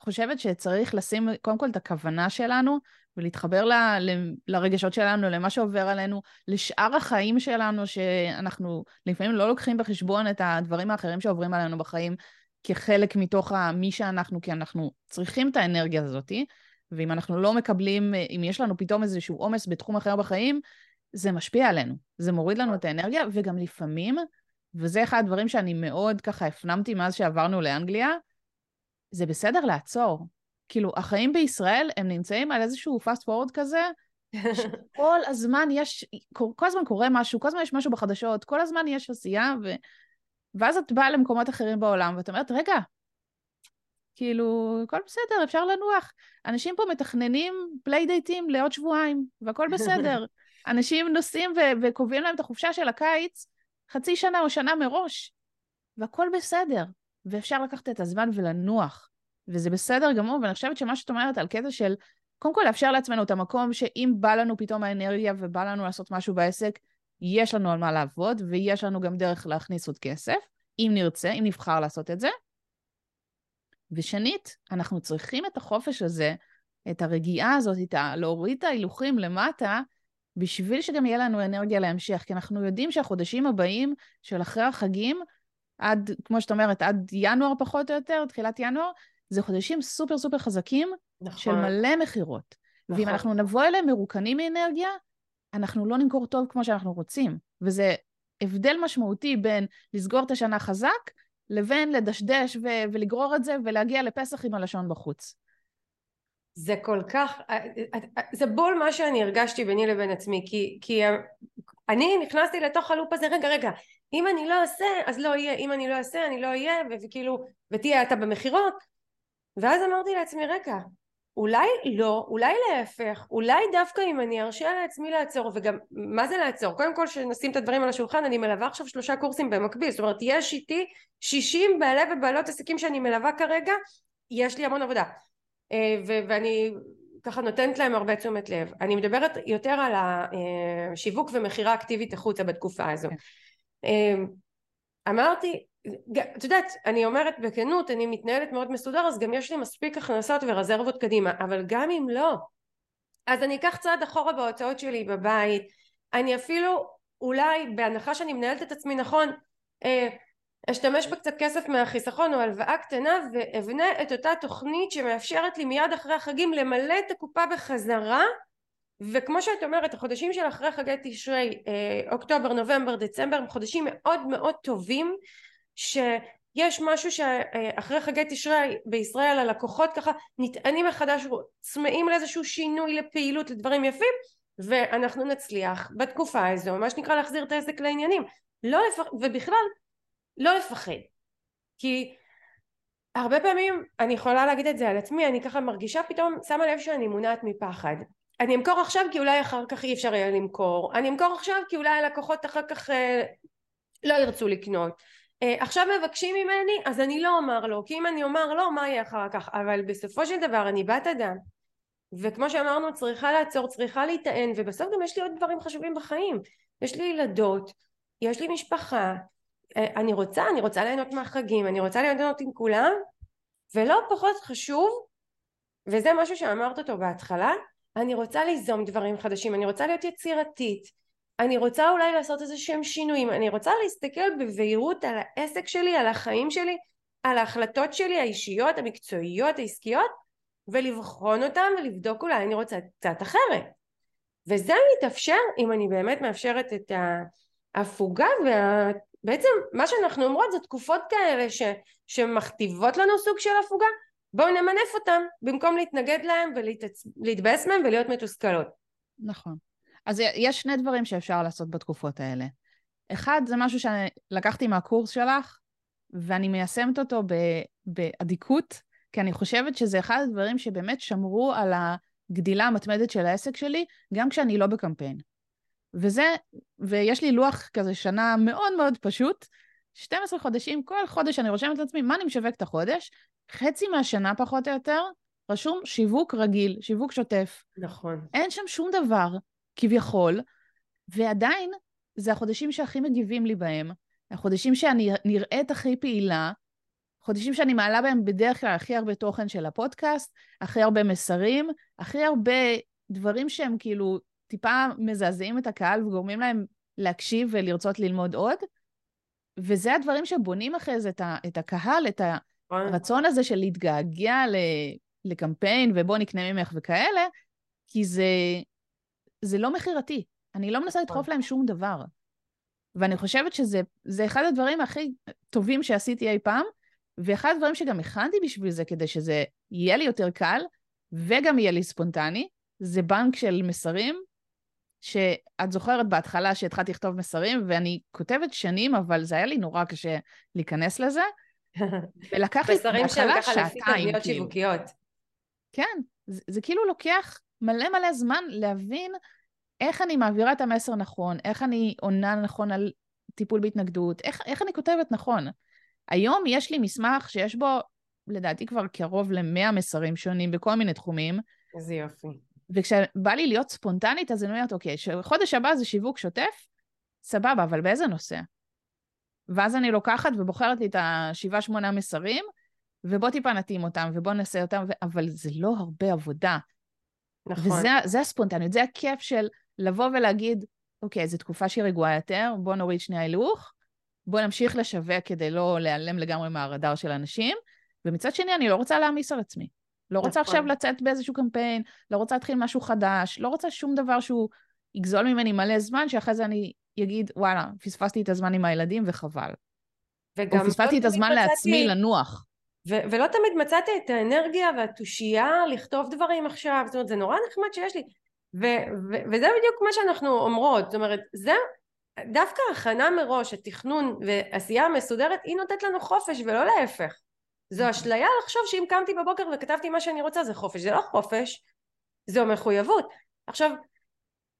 חושבת שצריך לשים קודם כל את הכוונה שלנו ולהתחבר ל, ל, לרגשות שלנו, למה שעובר עלינו, לשאר החיים שלנו, שאנחנו לפעמים לא לוקחים בחשבון את הדברים האחרים שעוברים עלינו בחיים כחלק מתוך מי שאנחנו, כי אנחנו צריכים את האנרגיה הזאתי, ואם אנחנו לא מקבלים, אם יש לנו פתאום איזשהו עומס בתחום אחר בחיים, זה משפיע עלינו, זה מוריד לנו את האנרגיה, וגם לפעמים, וזה אחד הדברים שאני מאוד ככה הפנמתי מאז שעברנו לאנגליה, זה בסדר לעצור. כאילו, החיים בישראל, הם נמצאים על איזשהו fast forward כזה, שכל הזמן יש, כל הזמן קורה משהו, כל הזמן יש משהו בחדשות, כל הזמן יש עשייה, ו... ואז את באה למקומות אחרים בעולם, ואת אומרת, רגע, כאילו, הכל בסדר, אפשר לנוח. אנשים פה מתכננים playdate ים לעוד שבועיים, והכל בסדר. [LAUGHS] אנשים נוסעים ו- וקובעים להם את החופשה של הקיץ חצי שנה או שנה מראש, והכל בסדר, ואפשר לקחת את הזמן ולנוח, וזה בסדר גמור, ואני חושבת שמה שאת אומרת על קטע של, קודם כל לאפשר לעצמנו את המקום שאם בא לנו פתאום האנרגיה ובא לנו לעשות משהו בעסק, יש לנו על מה לעבוד, ויש לנו גם דרך להכניס עוד כסף, אם נרצה, אם נבחר לעשות את זה. ושנית, אנחנו צריכים את החופש הזה, את הרגיעה הזאת, את ה... להוריד את ההילוכים למטה, בשביל שגם יהיה לנו אנרגיה להמשך, כי אנחנו יודעים שהחודשים הבאים של אחרי החגים, עד, כמו שאת אומרת, עד ינואר פחות או יותר, תחילת ינואר, זה חודשים סופר סופר חזקים נכון. של מלא מכירות. נכון. ואם אנחנו נבוא אליהם מרוקנים מאנרגיה, אנחנו לא נמכור טוב כמו שאנחנו רוצים. וזה הבדל משמעותי בין לסגור את השנה חזק, לבין לדשדש ו- ולגרור את זה ולהגיע לפסח עם הלשון בחוץ. זה כל כך, זה בול מה שאני הרגשתי ביני לבין עצמי, כי, כי אני נכנסתי לתוך הלופ הזה, רגע רגע, אם אני לא אעשה אז לא יהיה, אם אני לא אעשה אני לא אהיה, וכאילו, ותהיה אתה במכירות, ואז אמרתי לעצמי רגע, אולי לא, אולי להפך, אולי דווקא אם אני ארשה לעצמי לעצור, וגם מה זה לעצור? קודם כל שנשים את הדברים על השולחן, אני מלווה עכשיו שלושה קורסים במקביל, זאת אומרת יש איתי 60 בעלי ובעלות עסקים שאני מלווה כרגע, יש לי המון עבודה, אה, ו- ואני ככה נותנת להם הרבה תשומת לב. אני מדברת יותר על השיווק ומכירה אקטיבית החוצה בתקופה הזו. כן. אה, אמרתי, את יודעת, אני אומרת בכנות, אני מתנהלת מאוד מסודר, אז גם יש לי מספיק הכנסות ורזרבות קדימה, אבל גם אם לא, אז אני אקח צעד אחורה בהוצאות שלי בבית, אני אפילו, אולי, בהנחה שאני מנהלת את עצמי נכון, אה, אשתמש בקצת כסף מהחיסכון או הלוואה קטנה ואבנה את אותה תוכנית שמאפשרת לי מיד אחרי החגים למלא את הקופה בחזרה וכמו שאת אומרת החודשים של אחרי חגי תשרי אה, אוקטובר נובמבר דצמבר הם חודשים מאוד מאוד טובים שיש משהו שאחרי חגי תשרי בישראל הלקוחות ככה נטענים מחדש צמאים לאיזשהו שינוי לפעילות לדברים יפים ואנחנו נצליח בתקופה הזו מה שנקרא להחזיר את העסק לעניינים. לא לפח... ובכלל לא לפחד. כי הרבה פעמים אני יכולה להגיד את זה על עצמי אני ככה מרגישה פתאום שמה לב שאני מונעת מפחד. אני אמכור עכשיו כי אולי אחר כך אי אפשר יהיה למכור. אני אמכור עכשיו כי אולי הלקוחות אחר כך אה, לא ירצו לקנות עכשיו מבקשים ממני אז אני לא אומר לו כי אם אני אומר לא מה יהיה אחר כך? אבל בסופו של דבר אני בת אדם וכמו שאמרנו צריכה לעצור צריכה להיטען ובסוף גם יש לי עוד דברים חשובים בחיים. יש לי ילדות יש לי משפחה אה, אני רוצה אני רוצה ליהנות מהחגים אני רוצה ליהנות עם כולם ולא פחות חשוב וזה משהו שאמרת אותו בהתחלה אני רוצה ליזום דברים חדשים אני רוצה להיות יצירתית אני רוצה אולי לעשות איזה שהם שינויים, אני רוצה להסתכל בבהירות על העסק שלי, על החיים שלי, על ההחלטות שלי האישיות, המקצועיות, העסקיות, ולבחון אותם ולבדוק אולי אני רוצה קצת אחרת. וזה מתאפשר אם אני באמת מאפשרת את ההפוגה וה... מה שאנחנו אומרות זה תקופות כאלה ש... שמכתיבות לנו סוג של הפוגה בואו נמנף אותם במקום להתנגד להם ולהתבאס מהם ולהיות מתוסכלות. נכון. אז יש שני דברים שאפשר לעשות בתקופות האלה. אחד, זה משהו שלקחתי מהקורס שלך, ואני מיישמת אותו באדיקות, כי אני חושבת שזה אחד הדברים שבאמת שמרו על הגדילה המתמדת של העסק שלי, גם כשאני לא בקמפיין. וזה, ויש לי לוח כזה שנה מאוד מאוד פשוט, 12 חודשים, כל חודש אני רושמת לעצמי מה אני משווקת החודש, חצי מהשנה פחות או יותר, רשום שיווק רגיל, שיווק שוטף. נכון. אין שם שום דבר כביכול, ועדיין זה החודשים שהכי מגיבים לי בהם, החודשים שאני נראית הכי פעילה, חודשים שאני מעלה בהם בדרך כלל הכי הרבה תוכן של הפודקאסט, הכי הרבה מסרים, הכי הרבה דברים שהם כאילו טיפה מזעזעים את הקהל וגורמים להם להקשיב ולרצות ללמוד עוד. וזה הדברים שבונים אחרי זה את, ה, את הקהל, את הרצון הזה של להתגעגע לקמפיין ובוא נקנה ממך וכאלה, כי זה, זה לא מכירתי. אני לא מנסה לדחוף להם שום דבר. ואני חושבת שזה אחד הדברים הכי טובים שעשיתי אי פעם, ואחד הדברים שגם הכנתי בשביל זה, כדי שזה יהיה לי יותר קל, וגם יהיה לי ספונטני, זה בנק של מסרים, שאת זוכרת בהתחלה שהתחלתי לכתוב מסרים, ואני כותבת שנים, אבל זה היה לי נורא קשה להיכנס לזה. [LAUGHS] ולקח לי בהתחלה שעתיים. מסרים שהם ככה לפי תבניות כאילו. שיווקיות. כן, זה, זה כאילו לוקח מלא מלא זמן להבין איך אני מעבירה את המסר נכון, איך אני עונה נכון על טיפול בהתנגדות, איך, איך אני כותבת נכון. היום יש לי מסמך שיש בו, לדעתי כבר קרוב למאה מסרים שונים בכל מיני תחומים. איזה יופי. וכשבא לי להיות ספונטנית, אז אני אומרת, אוקיי, חודש הבא זה שיווק שוטף, סבבה, אבל באיזה נושא? ואז אני לוקחת ובוחרת לי את השבעה, שמונה מסרים, ובוא טיפה נתאים אותם, ובוא נעשה אותם, ו... אבל זה לא הרבה עבודה. נכון. וזה הספונטניות, זה הכיף של לבוא ולהגיד, אוקיי, זו תקופה שהיא רגועה יותר, בוא נוריד שנייה הילוך, בוא נמשיך לשווק כדי לא להיעלם לגמרי מהרדאר של אנשים, ומצד שני, אני לא רוצה להעמיס על עצמי. לא רוצה נכון. עכשיו לצאת באיזשהו קמפיין, לא רוצה להתחיל משהו חדש, לא רוצה שום דבר שהוא יגזול ממני מלא זמן, שאחרי זה אני אגיד, וואלה, פספסתי את הזמן עם הילדים וחבל. וגם או פספסתי את הזמן מצאתי... לעצמי לנוח. ו- ולא תמיד מצאתי את האנרגיה והתושייה לכתוב דברים עכשיו, זאת אומרת זה נורא נחמד שיש לי, ו- ו- וזה בדיוק מה שאנחנו אומרות, זאת אומרת זה דווקא הכנה מראש, התכנון ועשייה מסודרת היא נותנת לנו חופש ולא להפך, זו אשליה לחשוב שאם קמתי בבוקר וכתבתי מה שאני רוצה זה חופש, זה לא חופש, זו מחויבות. עכשיו,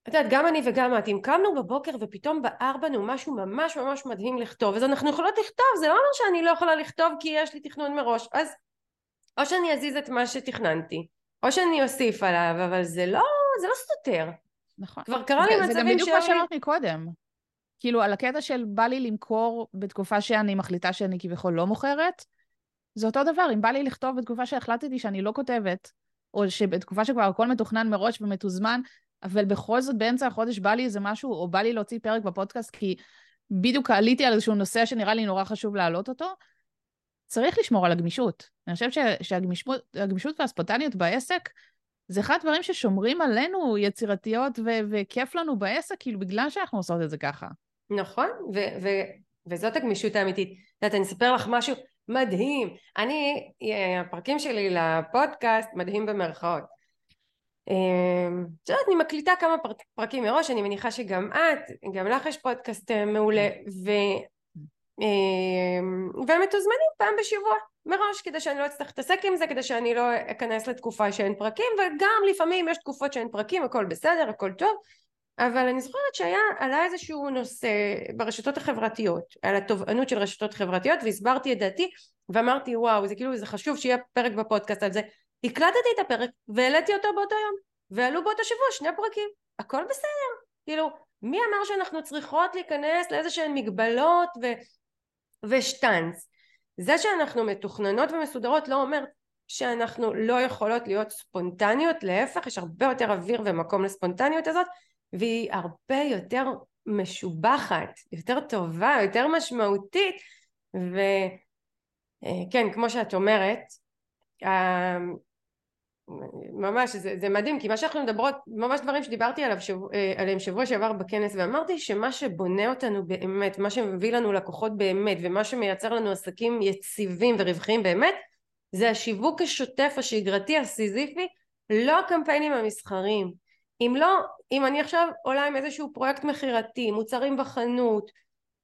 את יודעת, גם אני וגם את, אם קמנו בבוקר ופתאום בער בנו משהו ממש ממש מדהים לכתוב, אז אנחנו יכולות לכתוב, זה לא אומר שאני לא יכולה לכתוב כי יש לי תכנון מראש, אז או שאני אזיז את מה שתכננתי, או שאני אוסיף עליו, אבל זה לא, זה לא סותר. נכון. כבר קרה לי מצבים זה גם בדיוק מה שאמרת מקודם. כאילו, על הקטע של בא לי למכור בתקופה שאני מחליטה שאני כביכול לא מוכרת, זה אותו דבר, אם בא לי לכתוב בתקופה שהחלטתי שאני לא כותבת, או שבתקופה שכבר הכל מתוכנן מראש ומתוזמן, אבל בכל זאת באמצע החודש בא לי איזה משהו, או בא לי להוציא פרק בפודקאסט, כי בדיוק עליתי על איזשהו נושא שנראה לי נורא חשוב להעלות אותו, צריך לשמור על הגמישות. אני חושבת שהגמישות והספונטניות בעסק, זה אחד הדברים ששומרים עלינו יצירתיות ו- וכיף לנו בעסק, כאילו בגלל שאנחנו עושות את זה ככה. נכון, ו- ו- וזאת הגמישות האמיתית. את יודעת, אני אספר לך משהו מדהים. אני, אה, הפרקים שלי לפודקאסט מדהים במרכאות. אמ, את יודעת, אני מקליטה כמה פרקים מראש, אני מניחה שגם את, גם לך יש פודקאסט אה, מעולה, ו... אמ, והם מתוזמנים פעם בשבוע מראש כדי שאני לא אצטרך להתעסק עם זה כדי שאני לא אכנס לתקופה שאין פרקים וגם לפעמים יש תקופות שאין פרקים הכל בסדר הכל טוב אבל אני זוכרת שהיה עלה איזשהו נושא ברשתות החברתיות על התובענות של רשתות חברתיות והסברתי את דעתי ואמרתי וואו זה כאילו זה חשוב שיהיה פרק בפודקאסט על זה הקלטתי את הפרק והעליתי אותו באותו יום ועלו באותו שבוע שני פרקים. הכל בסדר. כאילו מי אמר שאנחנו צריכות להיכנס לאיזה שהן מגבלות ו... ושטאנץ זה שאנחנו מתוכננות ומסודרות לא אומר שאנחנו לא יכולות להיות ספונטניות. להפך יש הרבה יותר אוויר ומקום לספונטניות הזאת והיא הרבה יותר משובחת יותר טובה יותר משמעותית. וכן כמו שאת אומרת ממש זה, זה מדהים כי מה שאנחנו מדברות ממש דברים שדיברתי עליו שבוע, אה, עליהם שבוע שעבר בכנס ואמרתי שמה שבונה אותנו באמת מה שמביא לנו לקוחות באמת ומה שמייצר לנו עסקים יציבים ורווחיים באמת זה השיווק השוטף השגרתי הסיזיפי לא הקמפיינים המסחריים. אם לא אם אני עכשיו עולה עם איזשהו פרויקט מכירתי מוצרים בחנות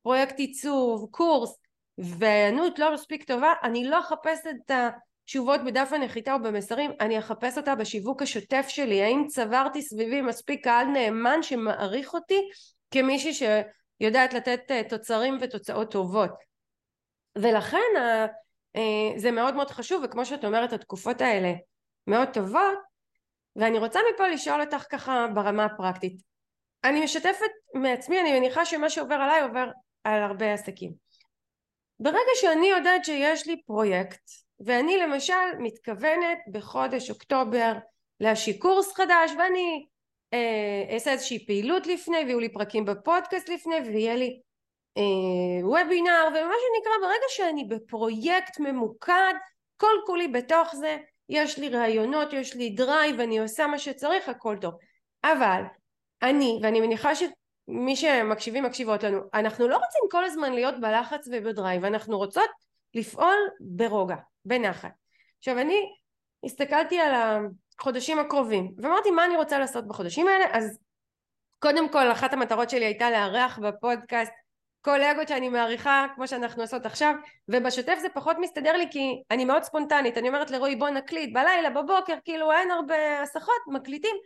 פרויקט עיצוב קורס והענות לא מספיק טובה אני לא אחפש את ה תשובות בדף הנחיתה או במסרים, אני אחפש אותה בשיווק השוטף שלי, האם צברתי סביבי מספיק קהל נאמן שמעריך אותי כמישהי שיודעת לתת אה, תוצרים ותוצאות טובות. ולכן אה, זה מאוד מאוד חשוב, וכמו שאת אומרת, התקופות האלה מאוד טובות, ואני רוצה מפה לשאול אותך ככה ברמה הפרקטית. אני משתפת מעצמי, אני מניחה שמה שעובר עליי עובר על הרבה עסקים. ברגע שאני יודעת שיש לי פרויקט ואני למשל מתכוונת בחודש אוקטובר להשיק קורס חדש ואני אה, אעשה איזושהי פעילות לפני ויהיו לי פרקים בפודקאסט לפני ויהיה לי אה, וובינר ומה שנקרא ברגע שאני בפרויקט ממוקד כל כולי בתוך זה יש לי רעיונות יש לי drive אני עושה מה שצריך הכל טוב. אבל אני ואני מניחה שמי שמקשיבים מקשיבות לנו אנחנו לא רוצים כל הזמן להיות בלחץ וב drive אנחנו רוצות לפעול ברוגע בנחת. עכשיו אני הסתכלתי על החודשים הקרובים ואמרתי מה אני רוצה לעשות בחודשים האלה? אז קודם כל אחת המטרות שלי הייתה לארח בפודקאסט קולגות שאני מעריכה כמו שאנחנו עושות עכשיו ובשוטף זה פחות מסתדר לי כי אני מאוד ספונטנית. אני אומרת לרועי בוא נקליט בלילה בבוקר כאילו אין הרבה הסחות מקליטים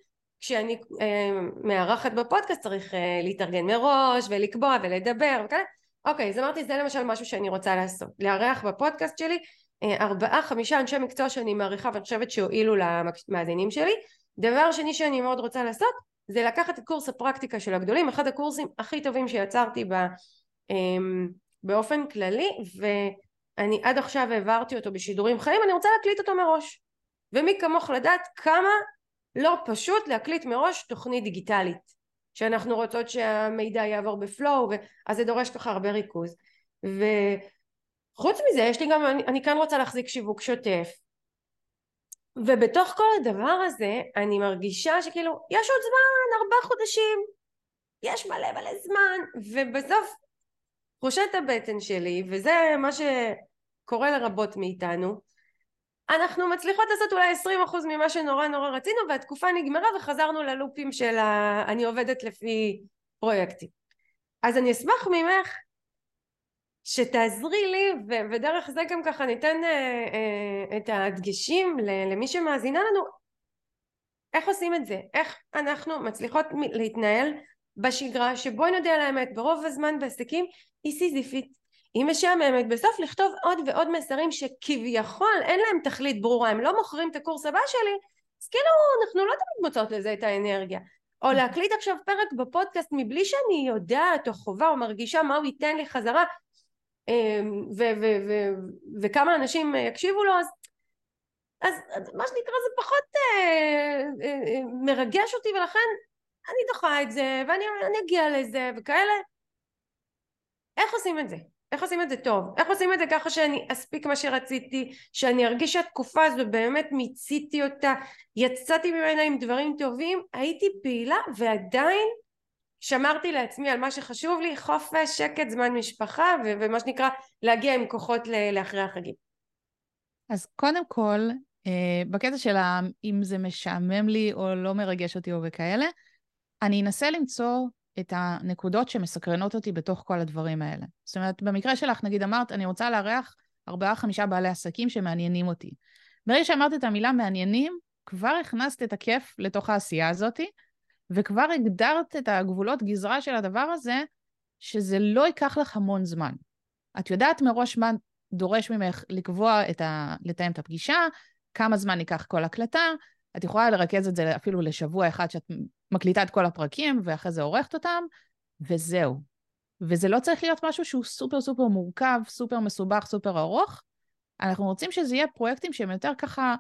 כשאני אה, מארחת בפודקאסט צריך אה, להתארגן מראש ולקבוע ולדבר וכאלה אוקיי אז אמרתי זה למשל משהו שאני רוצה לעשות. לארח בפודקאסט שלי אה, ארבעה חמישה אנשי מקצוע שאני מעריכה ואני חושבת שהועילו למאזינים שלי. דבר שני שאני מאוד רוצה לעשות זה לקחת את קורס הפרקטיקה של הגדולים אחד הקורסים הכי טובים שיצרתי ב, אמ, באופן כללי ואני עד עכשיו העברתי אותו בשידורים חיים אני רוצה להקליט אותו מראש. ומי כמוך לדעת כמה לא פשוט להקליט מראש תוכנית דיגיטלית שאנחנו רוצות שהמידע יעבור בפלואו אז זה דורש ככה הרבה ריכוז. ו... חוץ מזה יש לי גם, אני, אני כאן רוצה להחזיק שיווק שוטף. ובתוך כל הדבר הזה אני מרגישה שכאילו יש עוד זמן, ארבעה חודשים, יש מלא מלא זמן. ובסוף חושת הבטן שלי וזה מה שקורה לרבות מאיתנו אנחנו מצליחות לעשות אולי 20% ממה שנורא נורא רצינו והתקופה נגמרה וחזרנו ללופים של ה... אני עובדת לפי פרויקטים. אז אני אשמח ממך שתעזרי לי, ו- ודרך זה גם ככה ניתן אה, אה, את הדגשים למי שמאזינה לנו, איך עושים את זה? איך אנחנו מצליחות להתנהל בשגרה שבואי נודה על האמת, ברוב הזמן בעסקים היא סיזיפית, היא משעממת, בסוף לכתוב עוד ועוד מסרים שכביכול אין להם תכלית ברורה, הם לא מוכרים את הקורס הבא שלי, אז כאילו אנחנו לא תמיד מוצאות לזה את האנרגיה. או להקליט עכשיו פרק בפודקאסט מבלי שאני יודעת או חובה או מרגישה מה הוא ייתן לי חזרה אמ, וכמה אנשים יקשיבו לו אז, אז, אז מה שנקרא זה פחות אה, אה, אה, מרגש אותי ולכן אני דוחה את זה ואני אגיע לזה וכאלה איך עושים את זה? איך עושים את זה טוב? איך עושים את זה ככה שאני אספיק מה שרציתי, שאני ארגיש שהתקופה הזו באמת מיציתי אותה, יצאתי ממנה עם דברים טובים, הייתי פעילה ועדיין שמרתי לעצמי על מה שחשוב לי, חופש, שקט, זמן משפחה ו- ומה שנקרא להגיע עם כוחות לאחרי החגים. אז קודם כל, אה, בקטע של אם זה משעמם לי או לא מרגש אותי או וכאלה, אני אנסה למצוא את הנקודות שמסקרנות אותי בתוך כל הדברים האלה. זאת אומרת, במקרה שלך, נגיד אמרת, אני רוצה לארח ארבעה, חמישה בעלי עסקים שמעניינים אותי. ברגע שאמרת את המילה מעניינים, כבר הכנסת את הכיף לתוך העשייה הזאת, וכבר הגדרת את הגבולות גזרה של הדבר הזה, שזה לא ייקח לך המון זמן. את יודעת מראש מה דורש ממך לקבוע את ה... לתאם את הפגישה, כמה זמן ייקח כל הקלטה, את יכולה לרכז את זה אפילו לשבוע אחד שאת מקליטה את כל הפרקים ואחרי זה עורכת אותם, וזהו. וזה לא צריך להיות משהו שהוא סופר סופר מורכב, סופר מסובך, סופר ארוך. אנחנו רוצים שזה יהיה פרויקטים שהם יותר ככה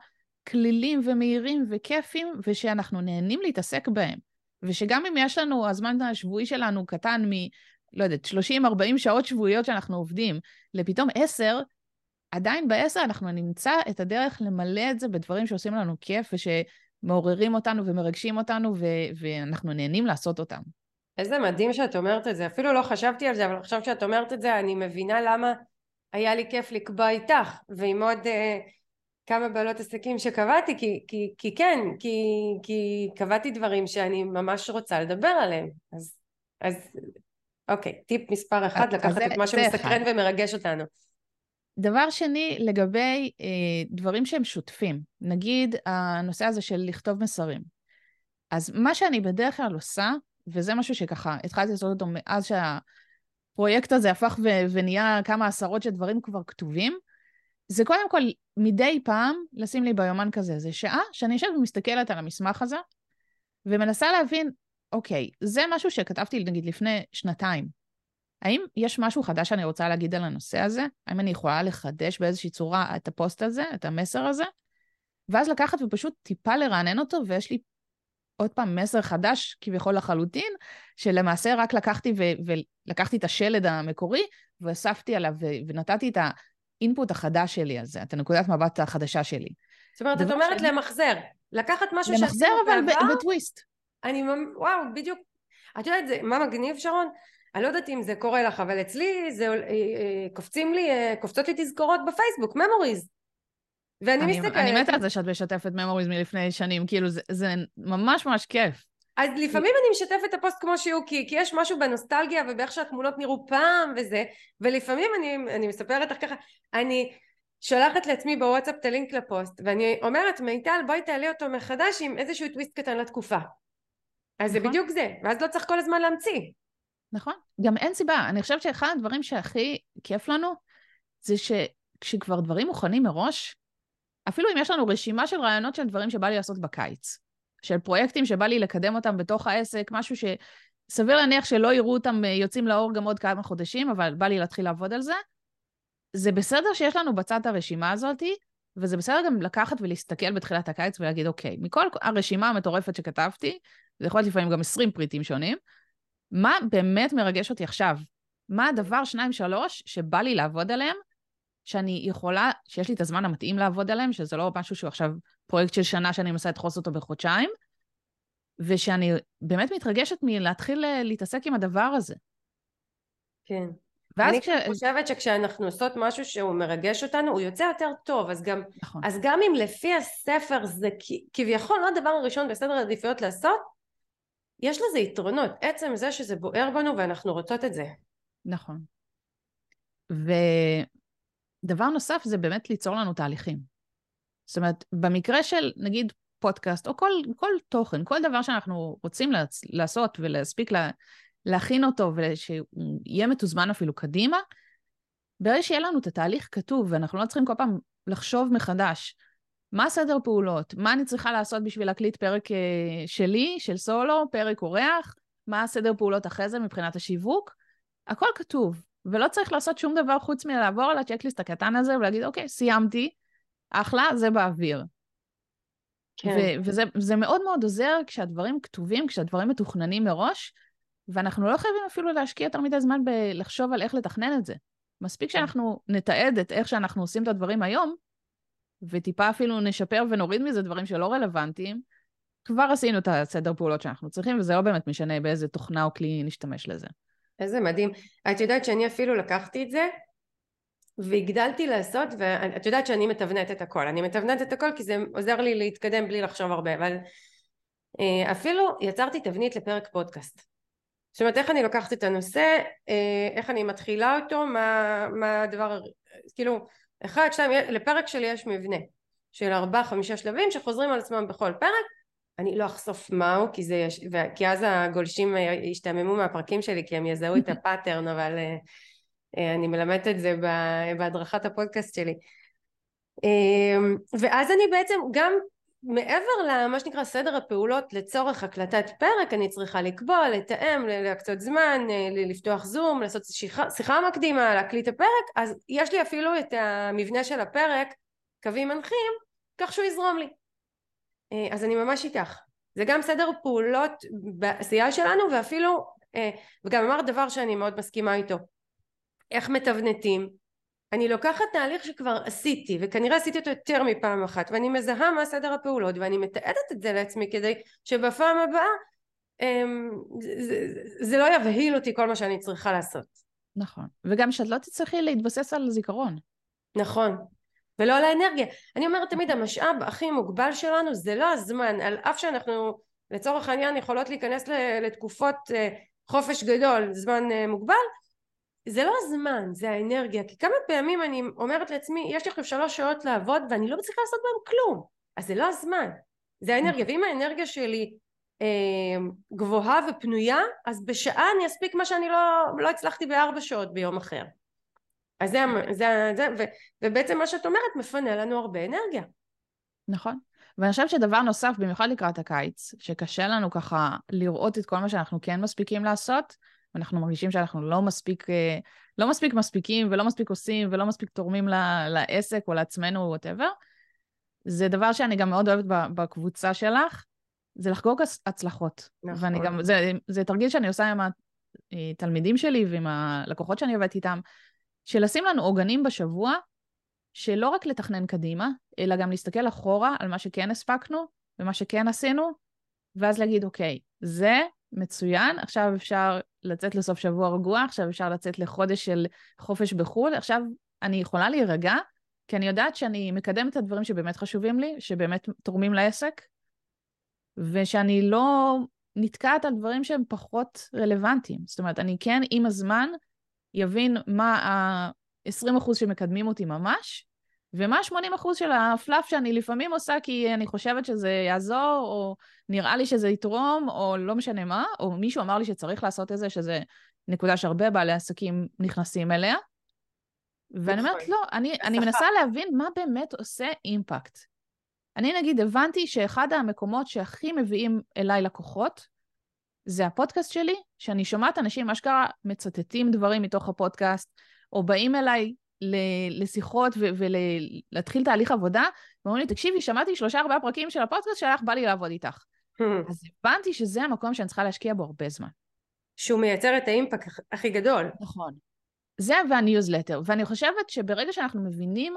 כלילים ומהירים וכיפים, ושאנחנו נהנים להתעסק בהם. ושגם אם יש לנו, הזמן השבועי שלנו קטן מ... לא יודעת, 30-40 שעות שבועיות שאנחנו עובדים, לפתאום 10, עדיין ב-10 אנחנו נמצא את הדרך למלא את זה בדברים שעושים לנו כיף ושמעוררים אותנו ומרגשים אותנו ו- ואנחנו נהנים לעשות אותם. איזה מדהים שאת אומרת את זה, אפילו לא חשבתי על זה, אבל עכשיו שאת אומרת את זה אני מבינה למה היה לי כיף לקבוע איתך ועם עוד uh, כמה בעלות עסקים שקבעתי, כי, כי, כי כן, כי, כי קבעתי דברים שאני ממש רוצה לדבר עליהם. אז, אז אוקיי, טיפ מספר אחד, לקחת את מה שמסקרן ומרגש אותנו. דבר שני, לגבי אה, דברים שהם שוטפים, נגיד הנושא הזה של לכתוב מסרים. אז מה שאני בדרך כלל עושה, וזה משהו שככה התחלתי לעשות אותו מאז שהפרויקט הזה הפך ו- ונהיה כמה עשרות של דברים כבר כתובים, זה קודם כל מדי פעם לשים לי ביומן כזה, זה שעה שאני יושבת ומסתכלת על המסמך הזה, ומנסה להבין, אוקיי, זה משהו שכתבתי נגיד לפני שנתיים. האם יש משהו חדש שאני רוצה להגיד על הנושא הזה? האם אני יכולה לחדש באיזושהי צורה את הפוסט הזה, את המסר הזה? ואז לקחת ופשוט טיפה לרענן אותו, ויש לי עוד פעם מסר חדש כביכול לחלוטין, שלמעשה רק לקחתי ו- ולקחתי את השלד המקורי, והוספתי עליו ו- ונתתי את האינפוט החדש שלי על זה, את הנקודת מבט החדשה שלי. זאת אומרת, את אומרת שאני... למחזר. לקחת משהו שעשינו בעבר... למחזר אבל בטוויסט. אני, וואו, בדיוק. את יודעת, זה, מה מגניב, שרון? אני לא יודעת אם זה קורה לך, אבל אצלי זה, אה, אה, קופצים לי, אה, קופצות לי תזכורות בפייסבוק, ממוריז. ואני אני, מסתכלת... אני מתה על זה שאת משתפת memories מלפני שנים, כאילו זה, זה ממש ממש כיף. אז לפעמים אני משתפת את הפוסט כמו שהוא, כי, כי יש משהו בנוסטלגיה ובאיך שהתמונות נראו פעם וזה, ולפעמים אני, אני מספרת לך ככה, אני שולחת לעצמי בוואטסאפ את הלינק לפוסט, ואני אומרת, מיטל בואי תעלי אותו מחדש עם איזשהו טוויסט קטן לתקופה. אז נכון. זה בדיוק זה, ואז לא צריך כל הזמן להמציא. נכון. גם אין סיבה. אני חושבת שאחד הדברים שהכי כיף לנו, זה שכשכבר דברים מוכנים מראש, אפילו אם יש לנו רשימה של רעיונות של דברים שבא לי לעשות בקיץ, של פרויקטים שבא לי לקדם אותם בתוך העסק, משהו שסביר להניח שלא יראו אותם אה, יוצאים לאור גם עוד כמה חודשים, אבל בא לי להתחיל לעבוד על זה, זה בסדר שיש לנו בצד את הרשימה הזאת, וזה בסדר גם לקחת ולהסתכל בתחילת הקיץ ולהגיד, אוקיי, מכל הרשימה המטורפת שכתבתי, זה יכול להיות לפעמים גם 20 פריטים שונים, מה באמת מרגש אותי עכשיו? מה הדבר, שניים, שלוש, שבא לי לעבוד עליהם, שאני יכולה, שיש לי את הזמן המתאים לעבוד עליהם, שזה לא משהו שהוא עכשיו פרויקט של שנה שאני מנסה לדחוס אותו בחודשיים, ושאני באמת מתרגשת מלהתחיל אה, להתעסק עם הדבר הזה. כן. אני כש... חושבת שכשאנחנו עושות משהו שהוא מרגש אותנו, הוא יוצא יותר טוב, אז גם, נכון. אז גם אם לפי הספר זה כביכול לא הדבר הראשון בסדר העדיפויות לעשות, יש לזה יתרונות, עצם זה שזה בוער בנו ואנחנו רוצות את זה. נכון. ודבר נוסף זה באמת ליצור לנו תהליכים. זאת אומרת, במקרה של נגיד פודקאסט, או כל, כל תוכן, כל דבר שאנחנו רוצים לעשות ולהספיק לה, להכין אותו ושיהיה מתוזמן אפילו קדימה, ברגע שיהיה לנו את התהליך כתוב, ואנחנו לא צריכים כל פעם לחשוב מחדש מה הסדר פעולות, מה אני צריכה לעשות בשביל להקליט פרק אה, שלי, של סולו, פרק אורח, מה הסדר פעולות אחרי זה מבחינת השיווק, הכל כתוב, ולא צריך לעשות שום דבר חוץ מלעבור על הצ'קליסט הקטן הזה ולהגיד, אוקיי, סיימתי, אחלה, זה באוויר. כן. וזה מאוד מאוד עוזר כשהדברים כתובים, כשהדברים מתוכננים מראש, ואנחנו לא חייבים אפילו להשקיע יותר מדי זמן בלחשוב על איך לתכנן את זה. מספיק כן. שאנחנו נתעד את איך שאנחנו עושים את הדברים היום, וטיפה אפילו נשפר ונוריד מזה דברים שלא רלוונטיים, כבר עשינו את הסדר פעולות שאנחנו צריכים, וזה לא באמת משנה באיזה תוכנה או כלי נשתמש לזה. איזה מדהים. את יודעת שאני אפילו לקחתי את זה, והגדלתי לעשות, ואת יודעת שאני מתבנת את הכל. אני מתבנת את הכל כי זה עוזר לי להתקדם בלי לחשוב הרבה, אבל אה, אפילו יצרתי תבנית לפרק פודקאסט. זאת אומרת, איך אני לוקחת את הנושא, אה, איך אני מתחילה אותו, מה, מה הדבר, כאילו, אחד, שתיים, לפרק שלי יש מבנה של ארבעה, חמישה שלבים שחוזרים על עצמם בכל פרק, אני לא אחשוף מהו, כי, זה, כי אז הגולשים ישתעממו מהפרקים שלי, כי הם יזהו את הפאטרן, אבל אה, אה, אני מלמדת את זה בהדרכת הפודקאסט שלי. ואז אני בעצם גם מעבר למה שנקרא סדר הפעולות לצורך הקלטת פרק אני צריכה לקבוע, לתאם, להקצות זמן, אה, לפתוח זום, לעשות שיחה, שיחה מקדימה, להקליט הפרק אז יש לי אפילו את המבנה של הפרק, קווים מנחים, כך שהוא יזרום לי. אה, אז אני ממש איתך. זה גם סדר פעולות בעשייה שלנו ואפילו, אה, וגם אמרת דבר שאני מאוד מסכימה איתו, איך מתבנתים, אני לוקחת תהליך שכבר עשיתי וכנראה עשיתי אותו יותר מפעם אחת ואני מזהה מה סדר הפעולות ואני מתעדת את זה לעצמי כדי שבפעם הבאה אמ, זה, זה לא יבהיל אותי כל מה שאני צריכה לעשות. נכון, וגם שאת לא תצטרכי להתבסס על זיכרון. נכון, ולא על האנרגיה. אני אומרת תמיד המשאב הכי מוגבל שלנו זה לא הזמן, על אף שאנחנו לצורך העניין יכולות להיכנס לתקופות אה, חופש גדול, זמן אה, מוגבל, זה לא הזמן, זה האנרגיה, כי כמה פעמים אני אומרת לעצמי, יש לי עכשיו שלוש שעות לעבוד ואני לא מצליחה לעשות בהם כלום, אז זה לא הזמן, זה האנרגיה, ואם האנרגיה שלי אה, גבוהה ופנויה, אז בשעה אני אספיק מה שאני לא, לא הצלחתי בארבע שעות ביום אחר. אז זה, זה, זה ו, ובעצם מה שאת אומרת מפנה לנו הרבה אנרגיה. נכון. ואני חושבת שדבר נוסף, במיוחד לקראת הקיץ, שקשה לנו ככה לראות את כל מה שאנחנו כן מספיקים לעשות, ואנחנו מרגישים שאנחנו לא מספיק, אה, לא מספיק מספיקים ולא מספיק עושים ולא מספיק תורמים לעסק או לעצמנו או וואטאבר. זה דבר שאני גם מאוד אוהבת בקבוצה שלך, זה לחגוג הצלחות. נכון. ואני גם, זה, זה תרגיל שאני עושה עם התלמידים שלי ועם הלקוחות שאני עובדת איתם, של לשים לנו עוגנים בשבוע, שלא רק לתכנן קדימה, אלא גם להסתכל אחורה על מה שכן הספקנו ומה שכן עשינו, ואז להגיד, אוקיי, זה מצוין, עכשיו אפשר לצאת לסוף שבוע רגוע, עכשיו אפשר לצאת לחודש של חופש בחו"ל, עכשיו אני יכולה להירגע, כי אני יודעת שאני מקדמת את הדברים שבאמת חשובים לי, שבאמת תורמים לעסק, ושאני לא נתקעת על דברים שהם פחות רלוונטיים. זאת אומרת, אני כן עם הזמן יבין מה ה-20% שמקדמים אותי ממש, ומה ה-80% של הפלאף שאני לפעמים עושה כי אני חושבת שזה יעזור, או נראה לי שזה יתרום, או לא משנה מה, או מישהו אמר לי שצריך לעשות את זה, שזה נקודה שהרבה בעלי עסקים נכנסים אליה. ואני אומרת, נכון. לא, אני, אני מנסה להבין מה באמת עושה אימפקט. אני נגיד הבנתי שאחד המקומות שהכי מביאים אליי לקוחות, זה הפודקאסט שלי, שאני שומעת אנשים אשכרה מצטטים דברים מתוך הפודקאסט, או באים אליי לשיחות ולהתחיל תהליך עבודה, ואומרים לי, תקשיבי, שמעתי שלושה ארבעה פרקים של הפודקאסט שלך, בא לי לעבוד איתך. אז הבנתי שזה המקום שאני צריכה להשקיע בו הרבה זמן. שהוא מייצר את האימפקט הכי גדול. נכון. זה והניוזלטר. ואני חושבת שברגע שאנחנו מבינים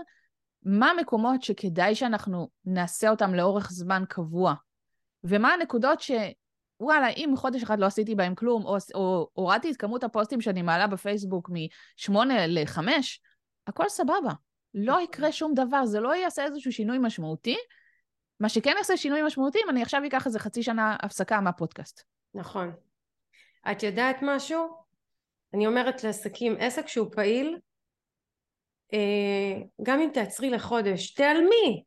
מה המקומות שכדאי שאנחנו נעשה אותם לאורך זמן קבוע, ומה הנקודות ש... וואלה, אם חודש אחד לא עשיתי בהם כלום, או הורדתי את כמות הפוסטים שאני מעלה בפייסבוק מ-8 ל-5, הכל סבבה. לא נכון. יקרה שום דבר, זה לא יעשה איזשהו שינוי משמעותי. מה שכן יעשה שינוי משמעותי, אם אני עכשיו אקח איזה חצי שנה הפסקה מהפודקאסט. נכון. את יודעת משהו? אני אומרת לעסקים, עסק שהוא פעיל, אה, גם אם תעצרי לחודש, תיעלמי,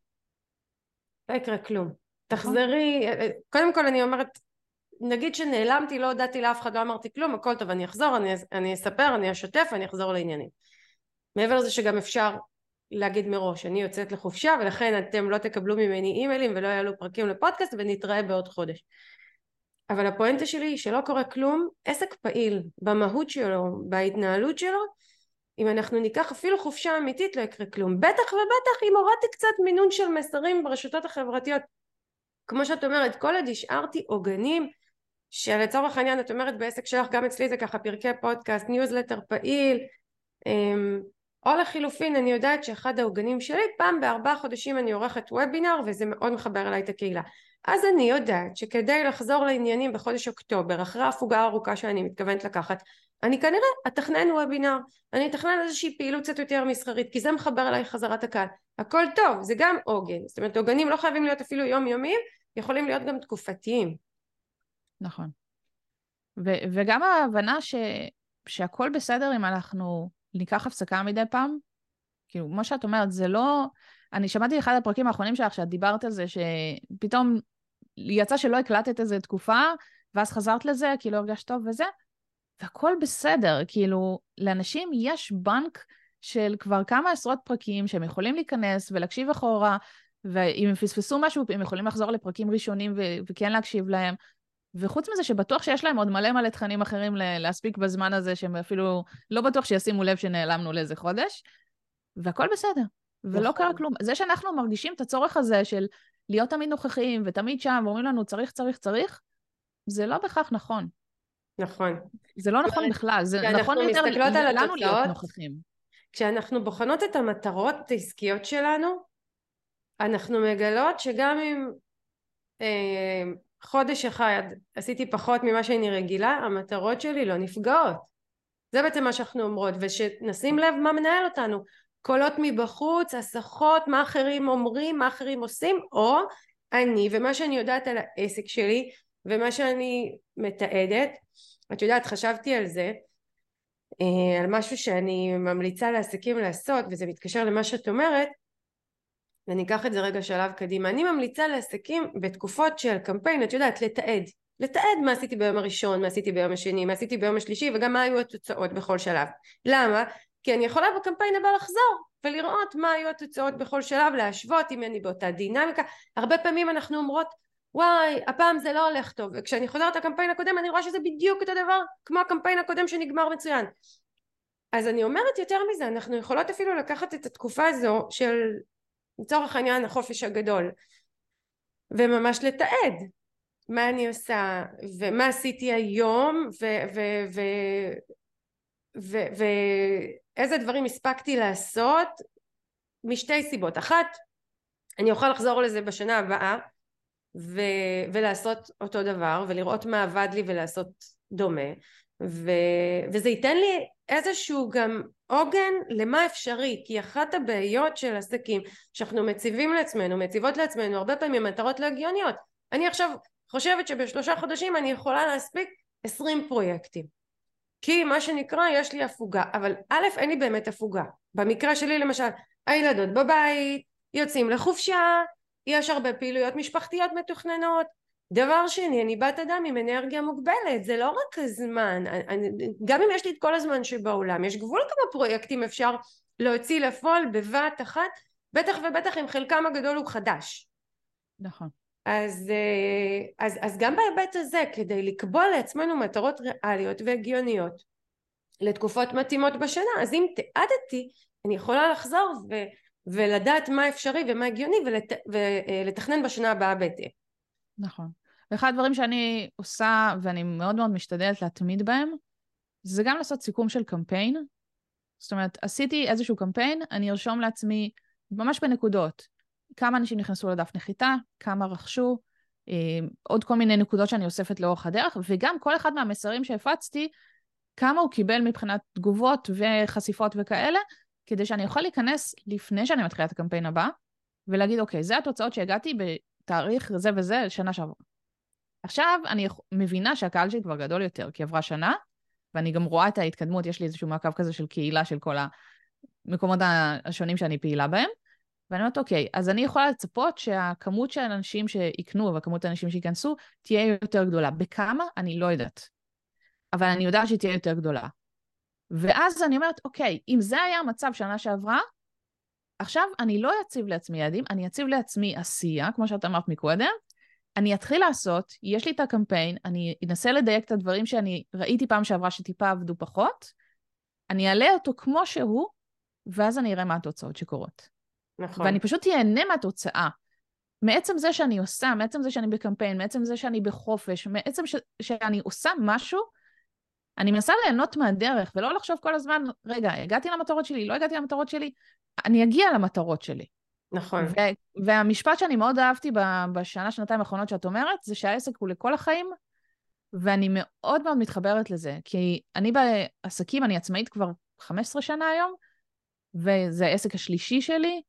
לא יקרה כלום. נכון. תחזרי, אה, קודם כל אני אומרת, נגיד שנעלמתי, לא הודעתי לאף אחד, לא אמרתי כלום, הכל טוב, אני אחזור, אני, אני אספר, אני אשתף, אני אחזור לעניינים. מעבר לזה שגם אפשר להגיד מראש, אני יוצאת לחופשה ולכן אתם לא תקבלו ממני אימיילים ולא יעלו פרקים לפודקאסט ונתראה בעוד חודש. אבל הפואנטה שלי היא שלא קורה כלום, עסק פעיל במהות שלו, בהתנהלות שלו, אם אנחנו ניקח אפילו חופשה אמיתית לא יקרה כלום. בטח ובטח אם הורדתי קצת מינון של מסרים ברשתות החברתיות. כמו שאת אומרת, כל עוד השארתי עוגנים שלצורך העניין את אומרת בעסק שלך גם אצלי זה ככה פרקי פודקאסט, ניוזלטר פעיל אמ, או לחילופין אני יודעת שאחד העוגנים שלי פעם בארבעה חודשים אני עורכת וובינר וזה מאוד מחבר אליי את הקהילה. אז אני יודעת שכדי לחזור לעניינים בחודש אוקטובר אחרי ההפוגה הארוכה שאני מתכוונת לקחת אני כנראה אתכנן וובינר אני אתכנן איזושהי פעילות קצת יותר מסחרית כי זה מחבר אליי חזרת הקהל. הכל טוב זה גם עוגן. זאת אומרת עוגנים לא חייבים להיות אפילו יומיומיים יכולים להיות גם תקופתיים. נכון. ו- וגם ההבנה ש- שהכל בסדר אם אנחנו ניקח הפסקה מדי פעם. כאילו, כמו שאת אומרת, זה לא... אני שמעתי אחד הפרקים האחרונים שלך, שאת דיברת על זה, שפתאום יצא שלא הקלטת איזה תקופה, ואז חזרת לזה, כי לא הרגשת טוב וזה, והכל בסדר. כאילו, לאנשים יש בנק של כבר כמה עשרות פרקים שהם יכולים להיכנס ולהקשיב אחורה, ואם הם פספסו משהו, הם יכולים לחזור לפרקים ראשונים ו- וכן להקשיב להם. וחוץ מזה שבטוח שיש להם עוד מלא מלא תכנים אחרים להספיק בזמן הזה, שהם אפילו לא בטוח שישימו לב שנעלמנו לאיזה חודש, והכל בסדר, ולא נכון. קרה כלום. זה שאנחנו מרגישים את הצורך הזה של להיות תמיד נוכחים ותמיד שם, ואומרים לנו צריך, צריך, צריך, זה לא בהכרח נכון. נכון. זה לא נכון בכלל, זה נכון יותר לנו להיות נוכחים. כשאנחנו בוחנות את המטרות העסקיות שלנו, אנחנו מגלות שגם אם אה, חודש אחד עשיתי פחות ממה שאני רגילה, המטרות שלי לא נפגעות. זה בעצם מה שאנחנו אומרות, ושנשים לב מה מנהל אותנו. קולות מבחוץ, הסחות, מה אחרים אומרים, מה אחרים עושים, או אני ומה שאני יודעת על העסק שלי ומה שאני מתעדת. את יודעת, חשבתי על זה, אה, על משהו שאני ממליצה לעסקים לעשות, וזה מתקשר למה שאת אומרת, ואני אקח את זה רגע שלב קדימה. אני ממליצה לעסקים בתקופות של קמפיין, את יודעת, לתעד. לתעד מה עשיתי ביום הראשון, מה עשיתי ביום השני, מה עשיתי ביום השלישי, וגם מה היו התוצאות בכל שלב. למה? כי אני יכולה בקמפיין הבא לחזור ולראות מה היו התוצאות בכל שלב, להשוות אם אני באותה דינמיקה. הרבה פעמים אנחנו אומרות, וואי, הפעם זה לא הולך טוב, וכשאני חוזרת לקמפיין הקודם אני רואה שזה בדיוק אותו דבר כמו הקמפיין הקודם שנגמר מצוין. אז אני אומרת יותר מזה, אנחנו יכולות אפילו לקחת את התקופה הזו של לצורך העניין החופש הגדול. וממש לתעד מה אני עושה ומה עשיתי היום ואיזה דברים הספקתי לעשות משתי סיבות. אחת אני אוכל לחזור לזה בשנה הבאה ו, ולעשות אותו דבר ולראות מה עבד לי ולעשות דומה ו, וזה ייתן לי איזשהו גם עוגן למה אפשרי כי אחת הבעיות של עסקים שאנחנו מציבים לעצמנו מציבות לעצמנו הרבה פעמים מטרות לא הגיוניות. אני עכשיו חושבת שבשלושה חודשים אני יכולה להספיק עשרים פרויקטים. כי מה שנקרא יש לי הפוגה. אבל א' אין לי באמת הפוגה. במקרה שלי למשל הילדות בבית יוצאים לחופשה יש הרבה פעילויות משפחתיות מתוכננות דבר שני, אני בת אדם עם אנרגיה מוגבלת, זה לא רק הזמן, אני, גם אם יש לי את כל הזמן שבעולם, יש גבול כמה פרויקטים אפשר להוציא לפועל בבת אחת, בטח ובטח אם חלקם הגדול הוא חדש. נכון. אז, אה, אז, אז גם בהיבט הזה, כדי לקבוע לעצמנו מטרות ריאליות והגיוניות לתקופות מתאימות בשנה, אז אם תיעדתי, אני יכולה לחזור ו, ולדעת מה אפשרי ומה הגיוני ולת, ולתכנן אה, בשנה הבאה בהתאם. נכון. ואחד הדברים שאני עושה, ואני מאוד מאוד משתדלת להתמיד בהם, זה גם לעשות סיכום של קמפיין. זאת אומרת, עשיתי איזשהו קמפיין, אני ארשום לעצמי ממש בנקודות. כמה אנשים נכנסו לדף נחיתה, כמה רכשו, אה, עוד כל מיני נקודות שאני אוספת לאורך הדרך, וגם כל אחד מהמסרים שהפצתי, כמה הוא קיבל מבחינת תגובות וחשיפות וכאלה, כדי שאני אוכל להיכנס לפני שאני מתחילה את הקמפיין הבא, ולהגיד, אוקיי, זה התוצאות שהגעתי בתאריך זה וזה שנה שעברה. עכשיו אני מבינה שהקהל שלי כבר גדול יותר, כי עברה שנה, ואני גם רואה את ההתקדמות, יש לי איזשהו מעקב כזה של קהילה של כל המקומות השונים שאני פעילה בהם. ואני אומרת, אוקיי, אז אני יכולה לצפות שהכמות של האנשים שיקנו והכמות האנשים שייכנסו תהיה יותר גדולה. בכמה? אני לא יודעת. אבל אני יודעת שהיא תהיה יותר גדולה. ואז אני אומרת, אוקיי, אם זה היה המצב שנה שעברה, עכשיו אני לא אציב לעצמי יעדים, אני אציב לעצמי עשייה, כמו שאת אמרת מקודם, אני אתחיל לעשות, יש לי את הקמפיין, אני אנסה לדייק את הדברים שאני ראיתי פעם שעברה שטיפה עבדו פחות, אני אעלה אותו כמו שהוא, ואז אני אראה מה התוצאות שקורות. נכון. ואני פשוט אהנה מהתוצאה. מעצם זה שאני עושה, מעצם זה שאני בקמפיין, מעצם זה שאני בחופש, מעצם ש- שאני עושה משהו, אני מנסה ליהנות מהדרך, ולא לחשוב כל הזמן, רגע, הגעתי למטרות שלי, לא הגעתי למטרות שלי, אני אגיע למטרות שלי. נכון. ו- והמשפט שאני מאוד אהבתי בשנה, שנתיים האחרונות שאת אומרת, זה שהעסק הוא לכל החיים, ואני מאוד מאוד מתחברת לזה, כי אני בעסקים, אני עצמאית כבר 15 שנה היום, וזה העסק השלישי שלי,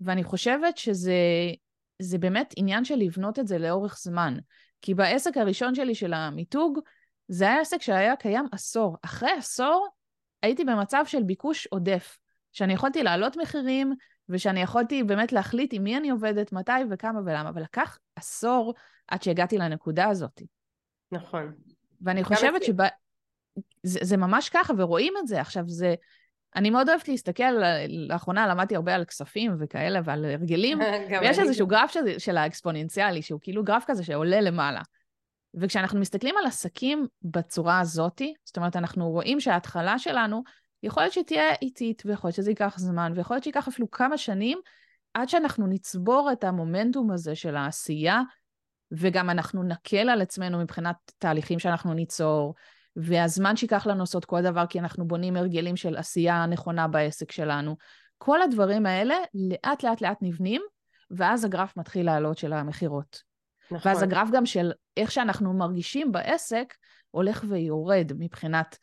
ואני חושבת שזה באמת עניין של לבנות את זה לאורך זמן. כי בעסק הראשון שלי של המיתוג, זה היה עסק שהיה קיים עשור. אחרי עשור הייתי במצב של ביקוש עודף, שאני יכולתי להעלות מחירים, ושאני יכולתי באמת להחליט עם מי אני עובדת, מתי וכמה ולמה, אבל לקח עשור עד שהגעתי לנקודה הזאת. נכון. ואני חושבת שזה זה ממש ככה, ורואים את זה. עכשיו, זה... אני מאוד אוהבת להסתכל, לאחרונה למדתי הרבה על כספים וכאלה ועל הרגלים, [LAUGHS] ויש איזשהו גרף של, של האקספוננציאלי, שהוא כאילו גרף כזה שעולה למעלה. וכשאנחנו מסתכלים על עסקים בצורה הזאתי, זאת אומרת, אנחנו רואים שההתחלה שלנו, יכול להיות שתהיה איטית, ויכול להיות שזה ייקח זמן, ויכול להיות שייקח אפילו כמה שנים, עד שאנחנו נצבור את המומנטום הזה של העשייה, וגם אנחנו נקל על עצמנו מבחינת תהליכים שאנחנו ניצור, והזמן שייקח לנו לעשות כל דבר, כי אנחנו בונים הרגלים של עשייה נכונה בעסק שלנו. כל הדברים האלה לאט לאט לאט נבנים, ואז הגרף מתחיל לעלות של המכירות. נכון. ואז הגרף גם של איך שאנחנו מרגישים בעסק הולך ויורד מבחינת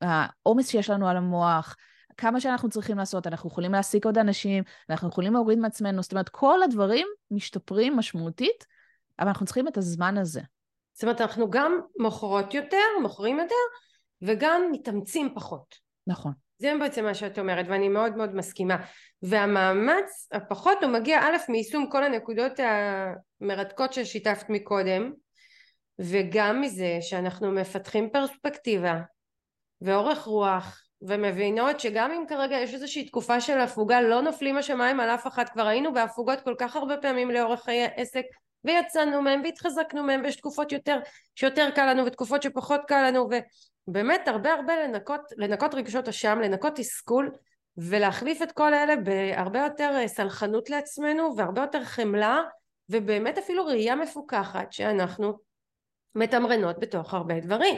העומס שיש לנו על המוח, כמה שאנחנו צריכים לעשות, אנחנו יכולים להעסיק עוד אנשים, אנחנו יכולים להוריד מעצמנו, זאת אומרת, כל הדברים משתפרים משמעותית, אבל אנחנו צריכים את הזמן הזה. זאת אומרת, אנחנו גם מוכרות יותר, מוכרים יותר, וגם מתאמצים פחות. נכון. זה בעצם מה שאת אומרת, ואני מאוד מאוד מסכימה. והמאמץ הפחות הוא מגיע א' מיישום כל הנקודות המרתקות ששיתפת מקודם, וגם מזה שאנחנו מפתחים פרספקטיבה ואורך רוח ומבינות שגם אם כרגע יש איזושהי תקופה של הפוגה לא נופלים השמיים על אף אחד כבר היינו בהפוגות כל כך הרבה פעמים לאורך חיי עסק ויצאנו מהם והתחזקנו מהם ויש תקופות יותר שיותר קל לנו ותקופות שפחות קל לנו ובאמת הרבה הרבה לנקות, לנקות רגשות אשם, לנקות תסכול ולהחליף את כל אלה בהרבה יותר אה, סלחנות לעצמנו והרבה יותר חמלה ובאמת אפילו ראייה מפוקחת שאנחנו מתמרנות בתוך הרבה דברים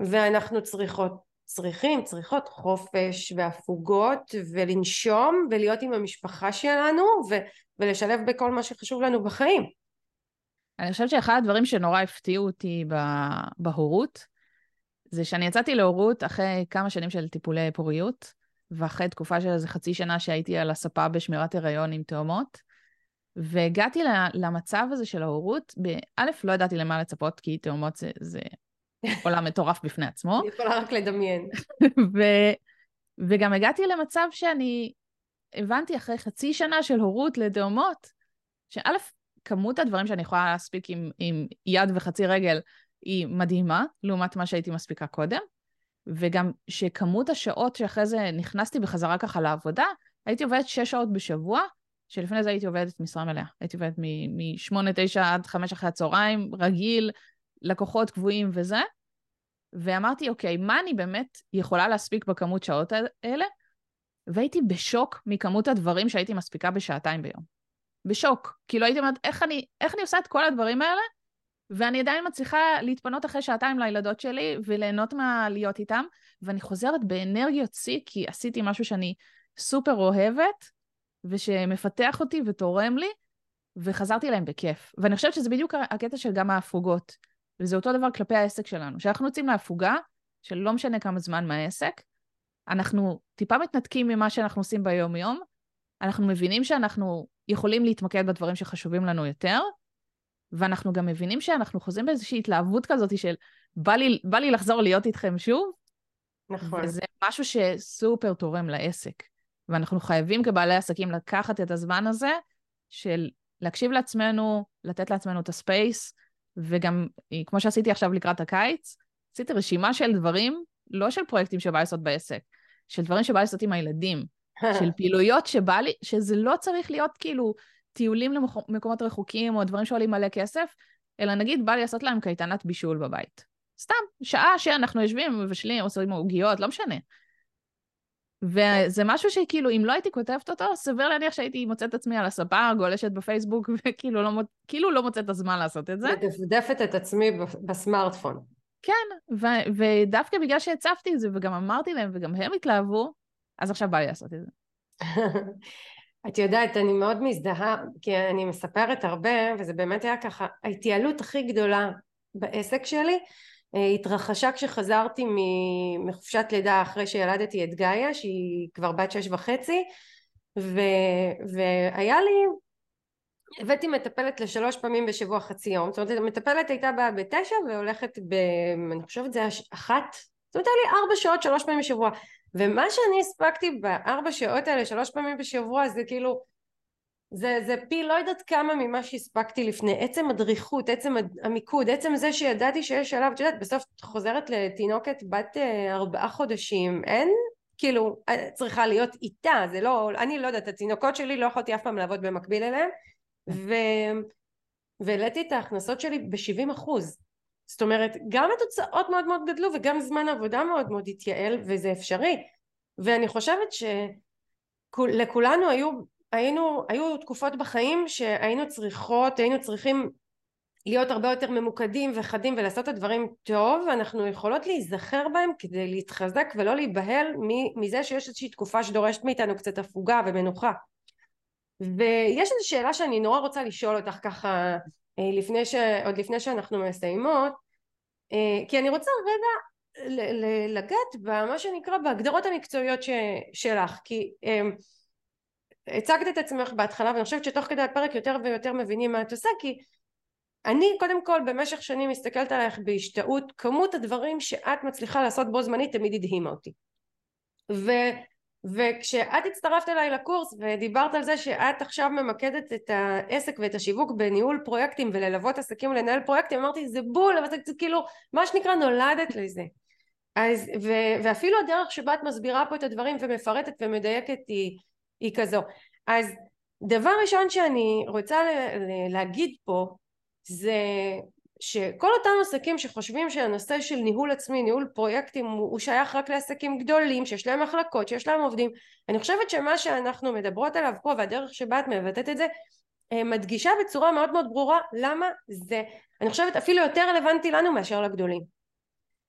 ואנחנו צריכות צריכים, צריכות חופש והפוגות ולנשום ולהיות עם המשפחה שלנו ו- ולשלב בכל מה שחשוב לנו בחיים. אני חושבת שאחד הדברים שנורא הפתיעו אותי בהורות, זה שאני יצאתי להורות אחרי כמה שנים של טיפולי פוריות, ואחרי תקופה של איזה חצי שנה שהייתי על הספה בשמירת הריון עם תאומות, והגעתי למצב הזה של ההורות, באלף לא ידעתי למה לצפות, כי תאומות זה, זה עולם מטורף בפני עצמו. אני יכולה רק לדמיין. ו, וגם הגעתי למצב שאני הבנתי אחרי חצי שנה של הורות לתאומות, שא', כמות הדברים שאני יכולה להספיק עם, עם יד וחצי רגל היא מדהימה, לעומת מה שהייתי מספיקה קודם, וגם שכמות השעות שאחרי זה נכנסתי בחזרה ככה לעבודה, הייתי עובדת שש שעות בשבוע, שלפני זה הייתי עובדת משרה מלאה. הייתי עובדת מ-8, 9 עד 5 אחרי הצהריים, רגיל, לקוחות קבועים וזה. ואמרתי, אוקיי, מה אני באמת יכולה להספיק בכמות שעות האלה? והייתי בשוק מכמות הדברים שהייתי מספיקה בשעתיים ביום. בשוק. כאילו הייתי אומרת, איך אני, איך אני עושה את כל הדברים האלה, ואני עדיין מצליחה להתפנות אחרי שעתיים לילדות שלי וליהנות מהלהיות איתם, ואני חוזרת באנרגיות שיא, כי עשיתי משהו שאני סופר אוהבת, ושמפתח אותי ותורם לי, וחזרתי אליהם בכיף. ואני חושבת שזה בדיוק הקטע של גם ההפוגות. וזה אותו דבר כלפי העסק שלנו. כשאנחנו יוצאים להפוגה, של לא משנה כמה זמן מהעסק, אנחנו טיפה מתנתקים ממה שאנחנו עושים ביום-יום, אנחנו מבינים שאנחנו יכולים להתמקד בדברים שחשובים לנו יותר, ואנחנו גם מבינים שאנחנו חוזרים באיזושהי התלהבות כזאת של בא לי, בא לי לחזור להיות איתכם שוב. נכון. וזה משהו שסופר תורם לעסק. ואנחנו חייבים כבעלי עסקים לקחת את הזמן הזה של להקשיב לעצמנו, לתת לעצמנו את הספייס, וגם, כמו שעשיתי עכשיו לקראת הקיץ, עשיתי רשימה של דברים, לא של פרויקטים שבא לעשות בעסק, של דברים שבא לעשות עם הילדים, [LAUGHS] של פעילויות שבא לי, שזה לא צריך להיות כאילו טיולים למקומות רחוקים או דברים שעולים מלא כסף, אלא נגיד בא לי לעשות להם קייטנת בישול בבית. סתם, שעה שאנחנו יושבים, מבשלים, עושים עוגיות, לא משנה. וזה משהו שכאילו, אם לא הייתי כותבת אותו, סביר להניח שהייתי מוצאת את עצמי על הספה, גולשת בפייסבוק, [LAUGHS] וכאילו לא, כאילו לא מוצאת את הזמן לעשות את זה. מדפדפת את עצמי בסמארטפון. כן, ו- ודווקא בגלל שהצפתי את זה, וגם אמרתי להם, וגם הם התלהבו, אז עכשיו בא לי לעשות את זה. [LAUGHS] את יודעת, אני מאוד מזדהה, כי אני מספרת הרבה, וזה באמת היה ככה, ההתייעלות הכי גדולה בעסק שלי התרחשה כשחזרתי מחופשת לידה אחרי שילדתי את גאיה, שהיא כבר בת שש וחצי, ו... והיה לי, הבאתי מטפלת לשלוש פעמים בשבוע חצי יום, זאת אומרת המטפלת הייתה באה בתשע והולכת ב... אני חושבת זה היה אחת, זאת אומרת היה לי ארבע שעות שלוש פעמים בשבוע. ומה שאני הספקתי בארבע שעות האלה שלוש פעמים בשבוע זה כאילו זה, זה פי לא יודעת כמה ממה שהספקתי לפני. עצם הדריכות, עצם המיקוד, עצם זה שידעתי שיש שלב, את יודעת בסוף את חוזרת לתינוקת בת אה, ארבעה חודשים אין? כאילו אה, צריכה להיות איתה זה לא אני לא יודעת התינוקות שלי לא יכולתי אף פעם לעבוד במקביל אליהם. ו... והעליתי את ההכנסות שלי ב-70 אחוז. זאת אומרת גם התוצאות מאוד מאוד גדלו וגם זמן העבודה מאוד מאוד התייעל וזה אפשרי. ואני חושבת שלכולנו היו היינו, היו תקופות בחיים שהיינו צריכות, היינו צריכים להיות הרבה יותר ממוקדים וחדים ולעשות את הדברים טוב ואנחנו יכולות להיזכר בהם כדי להתחזק ולא להיבהל מזה שיש איזושהי תקופה שדורשת מאיתנו קצת הפוגה ומנוחה. ויש איזו שאלה שאני נורא רוצה לשאול אותך ככה אה, לפני ש... עוד לפני שאנחנו מסיימות אה, כי אני רוצה רגע לגעת במה שנקרא בהגדרות המקצועיות ש... שלך כי אה, הצגת את עצמך בהתחלה ואני חושבת שתוך כדי הפרק יותר ויותר מבינים מה את עושה כי אני קודם כל במשך שנים מסתכלת עלייך בהשתאות. כמות הדברים שאת מצליחה לעשות בו זמנית תמיד הדהימה אותי. ו, וכשאת הצטרפת אליי לקורס ודיברת על זה שאת עכשיו ממקדת את העסק ואת השיווק בניהול פרויקטים וללוות עסקים ולנהל פרויקטים אמרתי זה בול אבל זה כאילו מה שנקרא נולדת לזה. אז ו, ואפילו הדרך שבה את מסבירה פה את הדברים ומפרטת ומדייקת היא היא כזו. אז דבר ראשון שאני רוצה להגיד פה זה שכל אותם עסקים שחושבים שהנושא של ניהול עצמי, ניהול פרויקטים הוא שייך רק לעסקים גדולים שיש להם מחלקות, שיש להם עובדים, אני חושבת שמה שאנחנו מדברות עליו פה והדרך שבה את מבטאת את זה אה, מדגישה בצורה מאוד מאוד ברורה למה זה, אני חושבת אפילו יותר רלוונטי לנו מאשר לגדולים.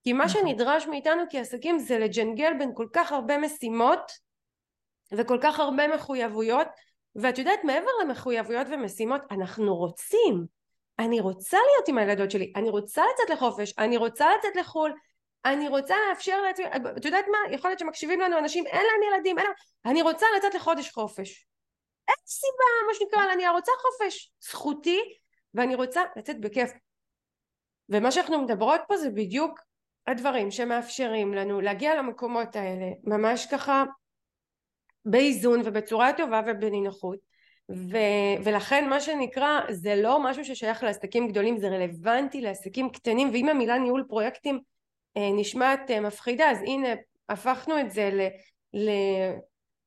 כי מה נכון. שנדרש מאיתנו כעסקים זה לג'נגל בין כל כך הרבה משימות וכל כך הרבה מחויבויות ואת יודעת מעבר למחויבויות ומשימות אנחנו רוצים. אני רוצה להיות עם הילדות שלי אני רוצה לצאת לחופש אני רוצה לצאת לחו"ל אני רוצה לאפשר לעצמי את יודעת מה? יכול להיות שמקשיבים לנו אנשים אין להם ילדים אין להם אני רוצה לצאת לחודש חופש. אין סיבה מה שנקרא אני רוצה חופש. זכותי ואני רוצה לצאת בכיף. ומה שאנחנו מדברות פה זה בדיוק הדברים שמאפשרים לנו להגיע למקומות האלה ממש ככה באיזון ובצורה טובה ובנינוחות ו, ולכן מה שנקרא זה לא משהו ששייך לעסקים גדולים זה רלוונטי לעסקים קטנים ואם המילה ניהול פרויקטים אה, נשמעת אה, מפחידה אז הנה הפכנו את זה ל, ל,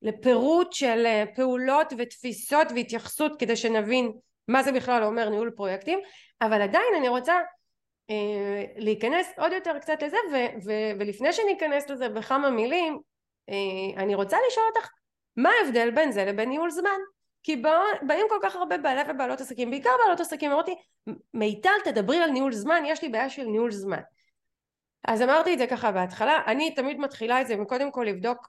לפירוט של אה, פעולות ותפיסות והתייחסות כדי שנבין מה זה בכלל אומר ניהול פרויקטים. אבל עדיין אני רוצה אה, להיכנס עוד יותר קצת לזה ו, ו, ולפני שניכנס לזה בכמה מילים אה, אני רוצה לשאול אותך מה ההבדל בין זה לבין ניהול זמן? כי באים כל כך הרבה בעלי ובעלות עסקים, בעיקר בעלות עסקים, אמרתי, מיטל תדברי על ניהול זמן, יש לי בעיה של ניהול זמן. אז אמרתי את זה ככה בהתחלה, אני תמיד מתחילה את זה וקודם כל לבדוק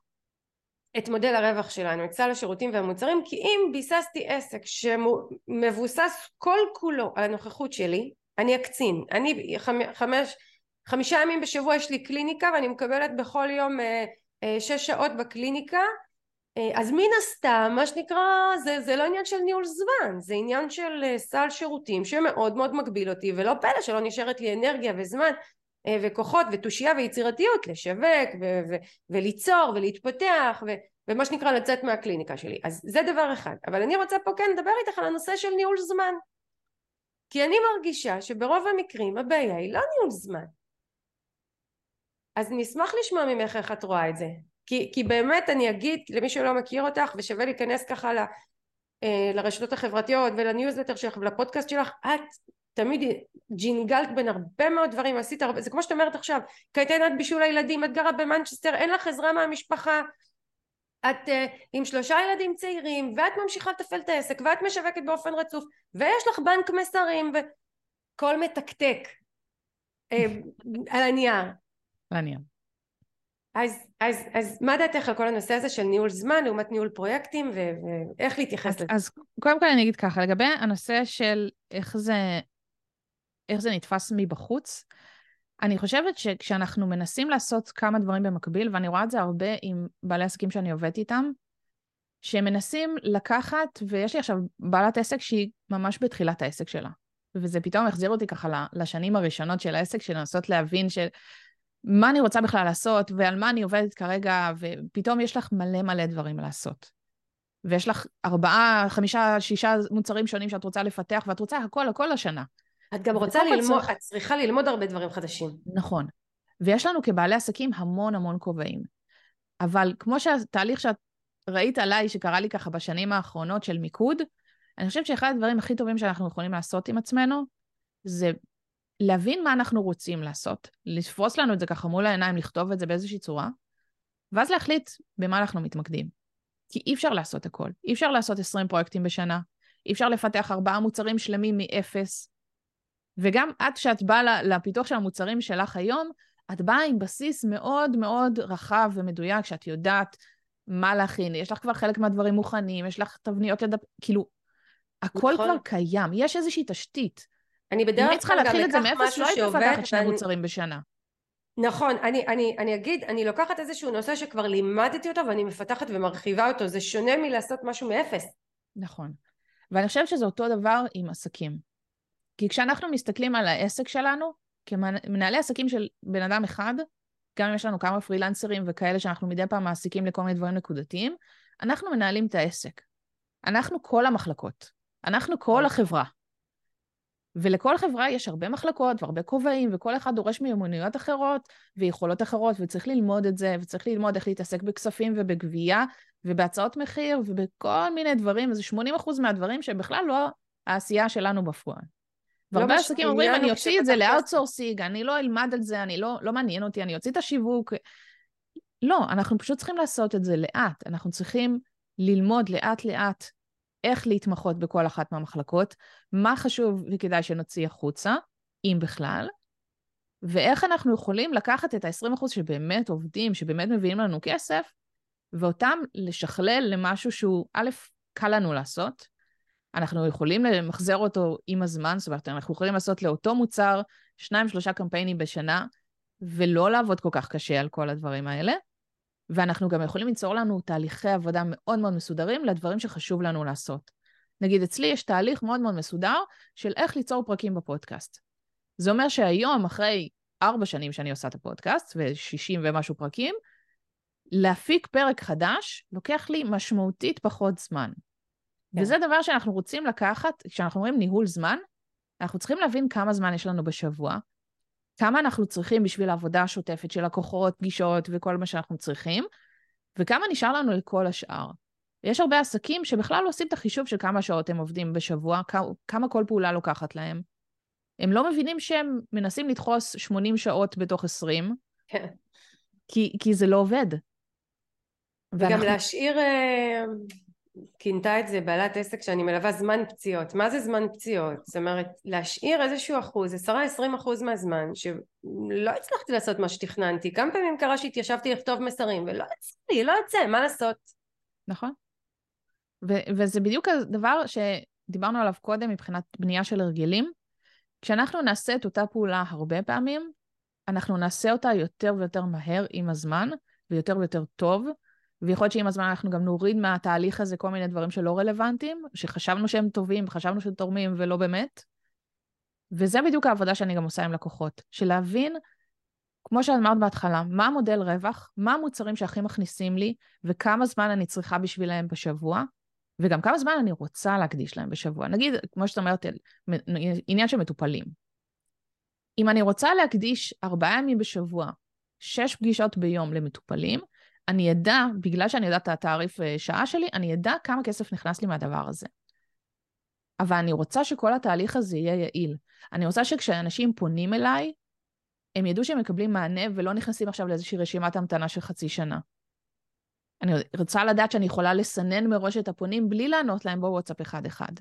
את מודל הרווח שלנו, את סל השירותים והמוצרים, כי אם ביססתי עסק שמבוסס כל כולו על הנוכחות שלי, אני אקצין, אני חמש, חמישה ימים בשבוע יש לי קליניקה ואני מקבלת בכל יום אה, אה, שש שעות בקליניקה אז מן הסתם מה שנקרא זה, זה לא עניין של ניהול זמן זה עניין של אה, סל שירותים שמאוד מאוד מגביל אותי ולא פלא שלא נשארת לי אנרגיה וזמן אה, וכוחות ותושייה ויצירתיות לשווק ו- ו- וליצור ולהתפתח ו- ומה שנקרא לצאת מהקליניקה שלי. אז זה דבר אחד. אבל אני רוצה פה כן לדבר איתך על הנושא של ניהול זמן. כי אני מרגישה שברוב המקרים הבעיה היא לא ניהול זמן. אז אני אשמח לשמוע ממך איך את רואה את זה כי, כי באמת אני אגיד למי שלא מכיר אותך ושווה להיכנס ככה ל, אה, לרשתות החברתיות ולניוזלטר שלך ולפודקאסט שלך את תמיד ג'ינגלת בין הרבה מאוד דברים עשית הרבה זה כמו שאת אומרת עכשיו קייטנת בישול הילדים את גרה במנצ'סטר אין לך עזרה מהמשפחה את uh, עם שלושה ילדים צעירים ואת ממשיכה לתפעל את העסק ואת משווקת באופן רצוף ויש לך בנק מסרים וכל מתקתק uh, על הנייר. על הנייר. אז, אז, אז מה דעתך על כל הנושא הזה של ניהול זמן לעומת ניהול פרויקטים ו- ואיך להתייחס לזה? אז קודם כל אני אגיד ככה, לגבי הנושא של איך זה, איך זה נתפס מבחוץ, אני חושבת שכשאנחנו מנסים לעשות כמה דברים במקביל, ואני רואה את זה הרבה עם בעלי עסקים שאני עובדת איתם, שהם מנסים לקחת, ויש לי עכשיו בעלת עסק שהיא ממש בתחילת העסק שלה. וזה פתאום החזיר אותי ככה לשנים הראשונות של העסק, של לנסות להבין של מה אני רוצה בכלל לעשות, ועל מה אני עובדת כרגע, ופתאום יש לך מלא מלא דברים לעשות. ויש לך ארבעה, חמישה, שישה מוצרים שונים שאת רוצה לפתח, ואת רוצה הכל, הכל השנה. את גם רוצה ללמוד, צריך... את צריכה ללמוד הרבה דברים חדשים. נכון. ויש לנו כבעלי עסקים המון המון כובעים. אבל כמו שהתהליך שאת ראית עליי, שקרה לי ככה בשנים האחרונות של מיקוד, אני חושבת שאחד הדברים הכי טובים שאנחנו יכולים לעשות עם עצמנו, זה להבין מה אנחנו רוצים לעשות, לפרוס לנו את זה ככה מול העיניים, לכתוב את זה באיזושהי צורה, ואז להחליט במה אנחנו מתמקדים. כי אי אפשר לעשות הכל. אי אפשר לעשות 20 פרויקטים בשנה, אי אפשר לפתח ארבעה מוצרים שלמים מאפס, וגם את, כשאת באה לפיתוח של המוצרים שלך היום, את באה עם בסיס מאוד מאוד רחב ומדויק, שאת יודעת מה להכין, יש לך כבר חלק מהדברים מוכנים, יש לך תבניות לדפ... כאילו, הכל נכון. כבר קיים, יש איזושהי תשתית. אני בדרך כלל גם אם צריכה להתחיל את זה מאפס, לא היית מפתחת שני מוצרים בשנה. נכון, אני, אני, אני אגיד, אני לוקחת איזשהו נושא שכבר לימדתי אותו ואני מפתחת ומרחיבה אותו, זה שונה מלעשות משהו מאפס. נכון. ואני חושבת שזה אותו דבר עם עסקים. כי כשאנחנו מסתכלים על העסק שלנו, כמנהלי עסקים של בן אדם אחד, גם אם יש לנו כמה פרילנסרים וכאלה שאנחנו מדי פעם מעסיקים לכל מיני דברים נקודתיים, אנחנו מנהלים את העסק. אנחנו כל המחלקות. אנחנו כל אוקיי. החברה. ולכל חברה יש הרבה מחלקות והרבה כובעים, וכל אחד דורש מיומנויות אחרות ויכולות אחרות, וצריך ללמוד את זה, וצריך ללמוד איך להתעסק בכספים ובגבייה, ובהצעות מחיר, ובכל מיני דברים, וזה 80% מהדברים שהם בכלל לא העשייה שלנו בפועל. והרבה בעלי עסקים אומרים, אני אוציא את זה ל outsourcing, אני לא אלמד על זה, אני לא, לא מעניין אותי, אני אוציא את השיווק. לא, אנחנו פשוט צריכים לעשות את זה לאט. אנחנו צריכים ללמוד לאט-לאט איך להתמחות בכל אחת מהמחלקות, מה חשוב וכדאי שנוציא החוצה, אם בכלל, ואיך אנחנו יכולים לקחת את ה-20% שבאמת עובדים, שבאמת מביאים לנו כסף, ואותם לשכלל למשהו שהוא, א', קל לנו לעשות, אנחנו יכולים למחזר אותו עם הזמן, זאת אומרת, אנחנו יכולים לעשות לאותו מוצר שניים, שלושה קמפיינים בשנה, ולא לעבוד כל כך קשה על כל הדברים האלה. ואנחנו גם יכולים ליצור לנו תהליכי עבודה מאוד מאוד מסודרים לדברים שחשוב לנו לעשות. נגיד, אצלי יש תהליך מאוד מאוד מסודר של איך ליצור פרקים בפודקאסט. זה אומר שהיום, אחרי ארבע שנים שאני עושה את הפודקאסט, ו-60 ומשהו פרקים, להפיק פרק חדש לוקח לי משמעותית פחות זמן. כן. וזה דבר שאנחנו רוצים לקחת, כשאנחנו אומרים ניהול זמן, אנחנו צריכים להבין כמה זמן יש לנו בשבוע, כמה אנחנו צריכים בשביל העבודה השוטפת של לקוחות, פגישות וכל מה שאנחנו צריכים, וכמה נשאר לנו לכל השאר. יש הרבה עסקים שבכלל לא עושים את החישוב של כמה שעות הם עובדים בשבוע, כמה כל פעולה לוקחת להם. הם לא מבינים שהם מנסים לדחוס 80 שעות בתוך 20, כן. כי, כי זה לא עובד. וגם ואנחנו... להשאיר... כינתה את זה בעלת עסק שאני מלווה זמן פציעות. מה זה זמן פציעות? זאת אומרת, להשאיר איזשהו אחוז, עשרה עשרים אחוז מהזמן, שלא הצלחתי לעשות מה שתכננתי. כמה פעמים קרה שהתיישבתי לכתוב מסרים, ולא יצא לי, לא יוצא, מה לעשות? נכון. ו- וזה בדיוק הדבר שדיברנו עליו קודם מבחינת בנייה של הרגלים. כשאנחנו נעשה את אותה פעולה הרבה פעמים, אנחנו נעשה אותה יותר ויותר מהר עם הזמן, ויותר ויותר טוב, ויכול להיות שעם הזמן אנחנו גם נוריד מהתהליך הזה כל מיני דברים שלא רלוונטיים, שחשבנו שהם טובים, חשבנו שהם תורמים ולא באמת. וזה בדיוק העבודה שאני גם עושה עם לקוחות, של להבין כמו שאמרת בהתחלה, מה המודל רווח, מה המוצרים שהכי מכניסים לי, וכמה זמן אני צריכה בשבילם בשבוע, וגם כמה זמן אני רוצה להקדיש להם בשבוע. נגיד, כמו שאת אומרת, עניין של מטופלים. אם אני רוצה להקדיש ארבעה ימים בשבוע, שש פגישות ביום למטופלים, אני אדע, בגלל שאני יודעת את התעריף אה, שעה שלי, אני אדע כמה כסף נכנס לי מהדבר הזה. אבל אני רוצה שכל התהליך הזה יהיה יעיל. אני רוצה שכשאנשים פונים אליי, הם ידעו שהם מקבלים מענה ולא נכנסים עכשיו לאיזושהי רשימת המתנה של חצי שנה. אני רוצה לדעת שאני יכולה לסנן מראש את הפונים בלי לענות להם בוואטסאפ אחד-אחד.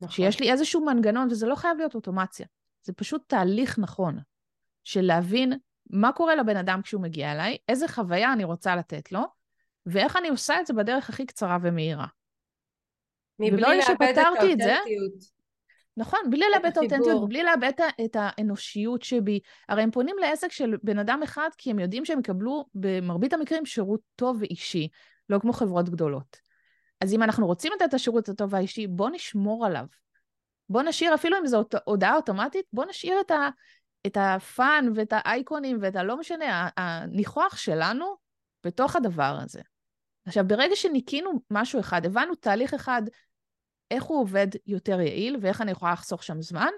נכון. שיש לי איזשהו מנגנון, וזה לא חייב להיות אוטומציה. זה פשוט תהליך נכון, של להבין מה קורה לבן אדם כשהוא מגיע אליי, איזה חוויה אני רוצה לתת לו, ואיך אני עושה את זה בדרך הכי קצרה ומהירה. מבלי לאבד את האותנטיות. נכון, בלי לאבד את האותנטיות, בלי לאבד את האנושיות שבי. הרי הם פונים לעסק של בן אדם אחד כי הם יודעים שהם יקבלו במרבית המקרים שירות טוב ואישי, לא כמו חברות גדולות. אז אם אנחנו רוצים לתת את השירות הטוב והאישי, בואו נשמור עליו. בואו נשאיר, אפילו אם זו הודעה אוטומטית, בואו נשאיר את, ה, את הפאן ואת האייקונים ואת הלא משנה, הניחוח שלנו בתוך הדבר הזה. עכשיו, ברגע שניקינו משהו אחד, הבנו תהליך אחד איך הוא עובד יותר יעיל ואיך אני יכולה לחסוך שם זמן.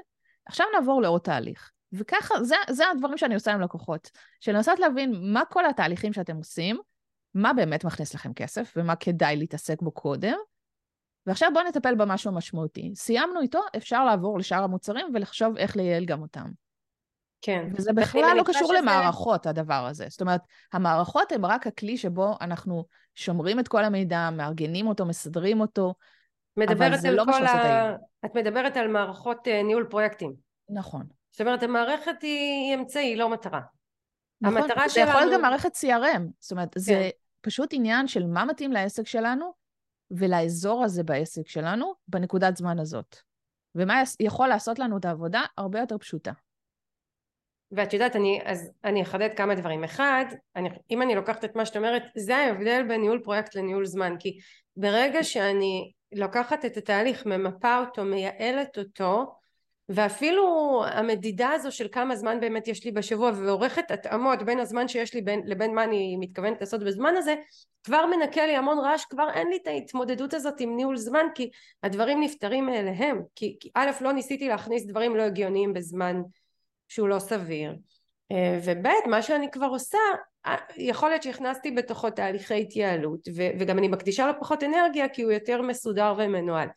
עכשיו נעבור לעוד תהליך. וככה, זה, זה הדברים שאני עושה עם לקוחות. של לנסות להבין מה כל התהליכים שאתם עושים, מה באמת מכניס לכם כסף ומה כדאי להתעסק בו קודם, ועכשיו בואו נטפל במשהו המשמעותי. סיימנו איתו, אפשר לעבור לשאר המוצרים ולחשוב איך לייעל גם אותם. כן. וזה בכלל לא קשור שזה... למערכות, הדבר הזה. זאת אומרת, המערכות הן רק הכלי שבו אנחנו שומרים את כל המידע, מארגנים אותו, מסדרים אותו, מדברת על לא כל ה... את מדברת על מערכות uh, ניהול פרויקטים. נכון. זאת אומרת, המערכת היא אמצעי, לא מטרה. נכון, המטרה זה שלנו... יכול להיות גם מערכת CRM. זאת אומרת, כן. זה פשוט עניין של מה מתאים לעסק שלנו ולאזור הזה בעסק שלנו בנקודת זמן הזאת. ומה יכול לעשות לנו את העבודה הרבה יותר פשוטה. ואת יודעת, אני, אז אני אחדד כמה דברים. אחד, אני, אם אני לוקחת את מה שאת אומרת, זה ההבדל בין ניהול פרויקט לניהול זמן. כי ברגע שאני לוקחת את התהליך, ממפה אותו, מייעלת אותו, ואפילו המדידה הזו של כמה זמן באמת יש לי בשבוע ועורכת התאמות בין הזמן שיש לי בין, לבין מה אני מתכוונת לעשות בזמן הזה כבר מנקה לי המון רעש כבר אין לי את ההתמודדות הזאת עם ניהול זמן כי הדברים נפתרים מאליהם כי, כי א' לא ניסיתי להכניס דברים לא הגיוניים בזמן שהוא לא סביר. אה, וב' מה שאני כבר עושה אה, יכול להיות שהכנסתי בתוכו תהליכי התייעלות ו- וגם אני מקדישה לו פחות אנרגיה כי הוא יותר מסודר ומנוהל.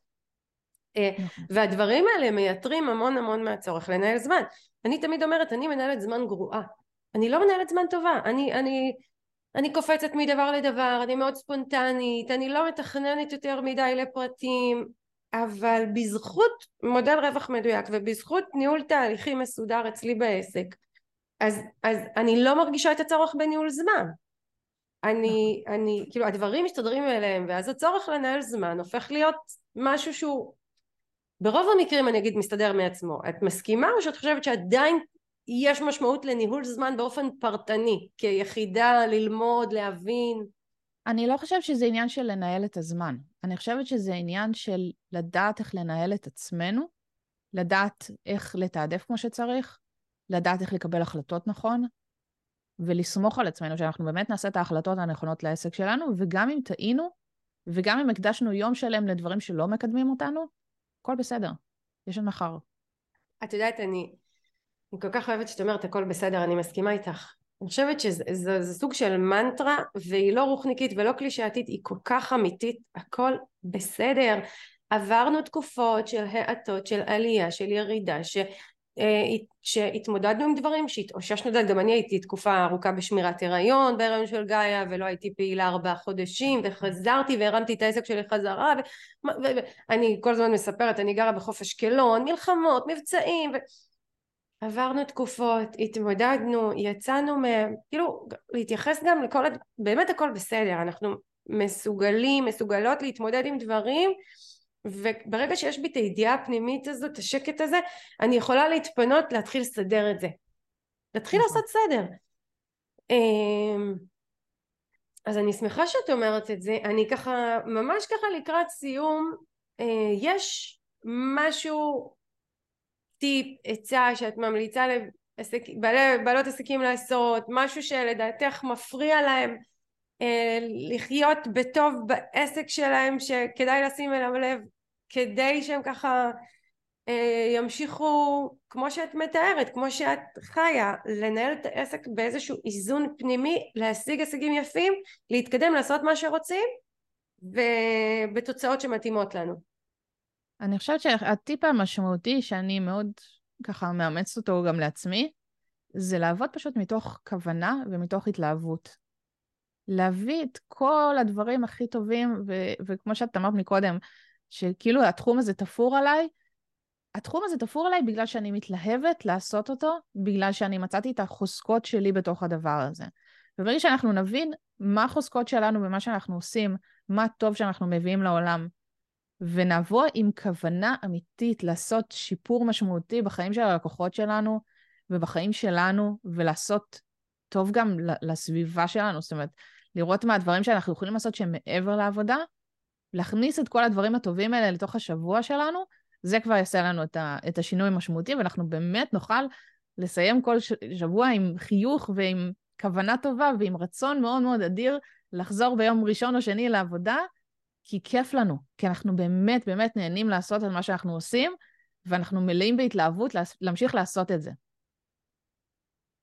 אה, נכון. והדברים האלה מייתרים המון המון מהצורך לנהל זמן. אני תמיד אומרת אני מנהלת זמן גרועה. אני לא מנהלת זמן טובה. אני, אני, אני קופצת מדבר לדבר אני מאוד ספונטנית אני לא מתכננת יותר מדי לפרטים אבל בזכות מודל רווח מדויק ובזכות ניהול תהליכי מסודר אצלי בעסק אז, אז אני לא מרגישה את הצורך בניהול זמן. אני. אני, כאילו הדברים מסתדרים אליהם ואז הצורך לנהל זמן הופך להיות משהו שהוא ברוב המקרים אני אגיד מסתדר מעצמו. את מסכימה או שאת חושבת שעדיין יש משמעות לניהול זמן באופן פרטני כיחידה ללמוד להבין? אני לא חושבת שזה עניין של לנהל את הזמן אני חושבת שזה עניין של לדעת איך לנהל את עצמנו לדעת איך לתעדף כמו שצריך לדעת איך לקבל החלטות נכון, ולסמוך על עצמנו שאנחנו באמת נעשה את ההחלטות הנכונות לעסק שלנו, וגם אם טעינו, וגם אם הקדשנו יום שלם לדברים שלא מקדמים אותנו, הכל בסדר, יש עוד מחר. את יודעת, אני, אני כל כך אוהבת שאת אומרת הכל בסדר, אני מסכימה איתך. אני חושבת שזה סוג של מנטרה, והיא לא רוחניקית ולא קלישאתית, היא כל כך אמיתית, הכל בסדר. עברנו תקופות של האטות, של עלייה, של ירידה, ש... שהתמודדנו עם דברים שהתאוששנו, גם אני הייתי תקופה ארוכה בשמירת הריון בהריון של גאיה ולא הייתי פעילה ארבעה חודשים וחזרתי והרמתי את העסק שלי חזרה ואני כל הזמן מספרת אני גרה בחוף אשקלון מלחמות מבצעים ו... עברנו תקופות התמודדנו יצאנו מהם כאילו להתייחס גם לכל באמת הכל בסדר אנחנו מסוגלים מסוגלות להתמודד עם דברים וברגע שיש בי את הידיעה הפנימית הזאת, את השקט הזה, אני יכולה להתפנות להתחיל לסדר את זה. להתחיל נכון. לעשות סדר. אמ, אז אני שמחה שאת אומרת את זה, אני ככה, ממש ככה לקראת סיום, אה, יש משהו, טיפ, עצה שאת ממליצה עסק, בעלי, בעלות עסקים לעשות, משהו שלדעתך מפריע להם אה, לחיות בטוב בעסק שלהם שכדאי לשים אליו לב כדי שהם ככה אה, ימשיכו כמו שאת מתארת, כמו שאת חיה, לנהל את העסק באיזשהו איזון פנימי, להשיג הישגים יפים, להתקדם, לעשות מה שרוצים ובתוצאות שמתאימות לנו. אני חושבת שהטיפ המשמעותי שאני מאוד ככה מאמצת אותו גם לעצמי, זה לעבוד פשוט מתוך כוונה ומתוך התלהבות. להביא את כל הדברים הכי טובים, ו- וכמו שאת אמרת מקודם, שכאילו התחום הזה תפור עליי, התחום הזה תפור עליי בגלל שאני מתלהבת לעשות אותו, בגלל שאני מצאתי את החוזקות שלי בתוך הדבר הזה. וברגע שאנחנו נבין מה החוזקות שלנו במה שאנחנו עושים, מה טוב שאנחנו מביאים לעולם, ונבוא עם כוונה אמיתית לעשות שיפור משמעותי בחיים של הלקוחות שלנו ובחיים שלנו, ולעשות טוב גם לסביבה שלנו, זאת אומרת, לראות מה הדברים שאנחנו יכולים לעשות שהם מעבר לעבודה, להכניס את כל הדברים הטובים האלה לתוך השבוע שלנו, זה כבר יעשה לנו את, ה, את השינוי המשמעותי, ואנחנו באמת נוכל לסיים כל שבוע עם חיוך ועם כוונה טובה ועם רצון מאוד מאוד אדיר לחזור ביום ראשון או שני לעבודה, כי כיף לנו, כי אנחנו באמת באמת נהנים לעשות את מה שאנחנו עושים, ואנחנו מלאים בהתלהבות להמשיך לעשות את זה.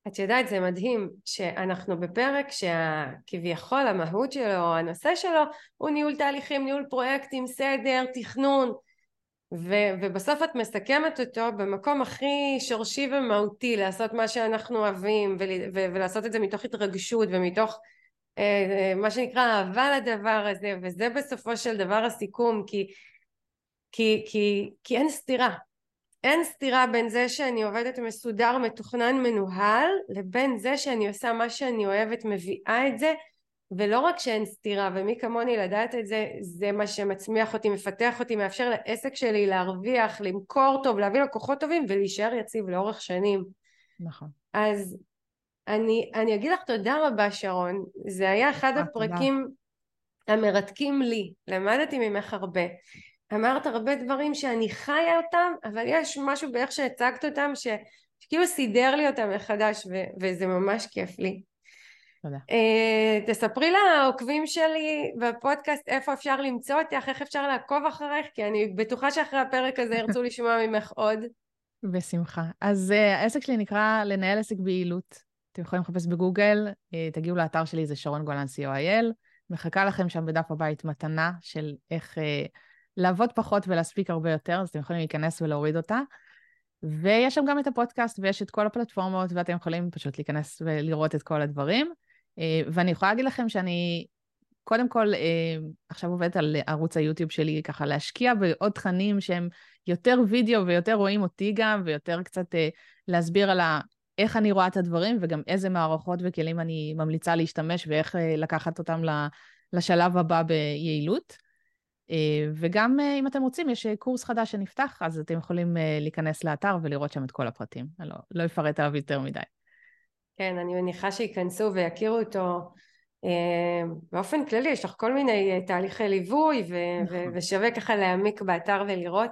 את יודעת, זה מדהים שאנחנו בפרק שכביכול המהות שלו, הנושא שלו, הוא ניהול תהליכים, ניהול פרויקטים, סדר, תכנון, ו- ובסוף את מסכמת אותו במקום הכי שורשי ומהותי, לעשות מה שאנחנו אוהבים, ול- ו- ולעשות את זה מתוך התרגשות ומתוך מה שנקרא אהבה לדבר הזה, וזה בסופו של דבר הסיכום, כי, כי, כי, כי אין סתירה. אין סתירה בין זה שאני עובדת מסודר, מתוכנן, מנוהל, לבין זה שאני עושה מה שאני אוהבת, מביאה את זה, ולא רק שאין סתירה, ומי כמוני לדעת את זה, זה מה שמצמיח אותי, מפתח אותי, מאפשר לעסק שלי להרוויח, למכור טוב, להביא לקוחות טובים ולהישאר יציב לאורך שנים. נכון. אז אני, אני אגיד לך תודה רבה שרון, זה היה אחד הפרקים המרתקים לי, למדתי ממך הרבה. אמרת הרבה דברים שאני חיה אותם, אבל יש משהו באיך שהצגת אותם ש, שכאילו סידר לי אותם מחדש ו, וזה ממש כיף לי. תודה. Uh, תספרי לעוקבים שלי בפודקאסט איפה אפשר למצוא אותך, איך אפשר לעקוב אחריך, כי אני בטוחה שאחרי הפרק הזה ירצו [LAUGHS] לשמוע ממך עוד. בשמחה. אז uh, העסק שלי נקרא לנהל עסק ביעילות. אתם יכולים לחפש בגוגל, uh, תגיעו לאתר שלי, זה שרון גולן co.il. מחכה לכם שם בדף הבית מתנה של איך uh, לעבוד פחות ולהספיק הרבה יותר, אז אתם יכולים להיכנס ולהוריד אותה. ויש שם גם את הפודקאסט ויש את כל הפלטפורמות, ואתם יכולים פשוט להיכנס ולראות את כל הדברים. אה, ואני יכולה להגיד לכם שאני קודם כל אה, עכשיו עובדת על ערוץ היוטיוב שלי, ככה להשקיע בעוד תכנים שהם יותר וידאו ויותר רואים אותי גם, ויותר קצת אה, להסביר על. איך אני רואה את הדברים, וגם איזה מערכות וכלים אני ממליצה להשתמש, ואיך לקחת אותם לשלב הבא ביעילות. וגם אם אתם רוצים, יש קורס חדש שנפתח, אז אתם יכולים להיכנס לאתר ולראות שם את כל הפרטים. אני לא, לא אפרט עליו יותר מדי. כן, אני מניחה שייכנסו ויכירו אותו אה, באופן כללי, יש לך כל מיני אה, תהליכי ליווי ו- נכון. ושווה ככה להעמיק באתר ולראות.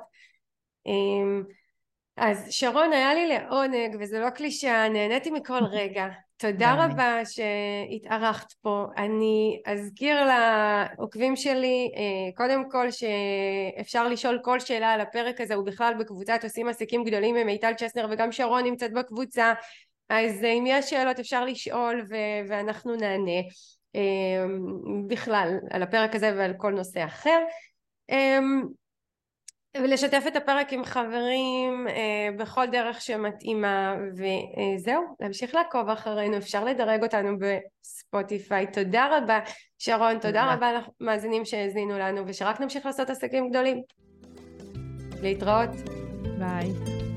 אה, אז שרון, היה לי לעונג, וזה לא קלישאה, נהניתי מכל [LAUGHS] רגע. תודה רבה שהתארחת פה. אני אזכיר לעוקבים שלי, קודם כל שאפשר לשאול כל שאלה על הפרק הזה, ובכלל בקבוצת עושים עסקים גדולים עם מיטל צ'סנר, וגם שרון נמצאת בקבוצה. אז אם יש שאלות אפשר לשאול ו- ואנחנו נענה אמ, בכלל על הפרק הזה ועל כל נושא אחר אמ, ולשתף את הפרק עם חברים אה, בכל דרך שמתאימה וזהו להמשיך לעקוב אחרינו אפשר לדרג אותנו בספוטיפיי. תודה רבה שרון תודה רבה למאזינים שהאזינו לנו ושרק נמשיך לעשות עסקים גדולים. להתראות. ביי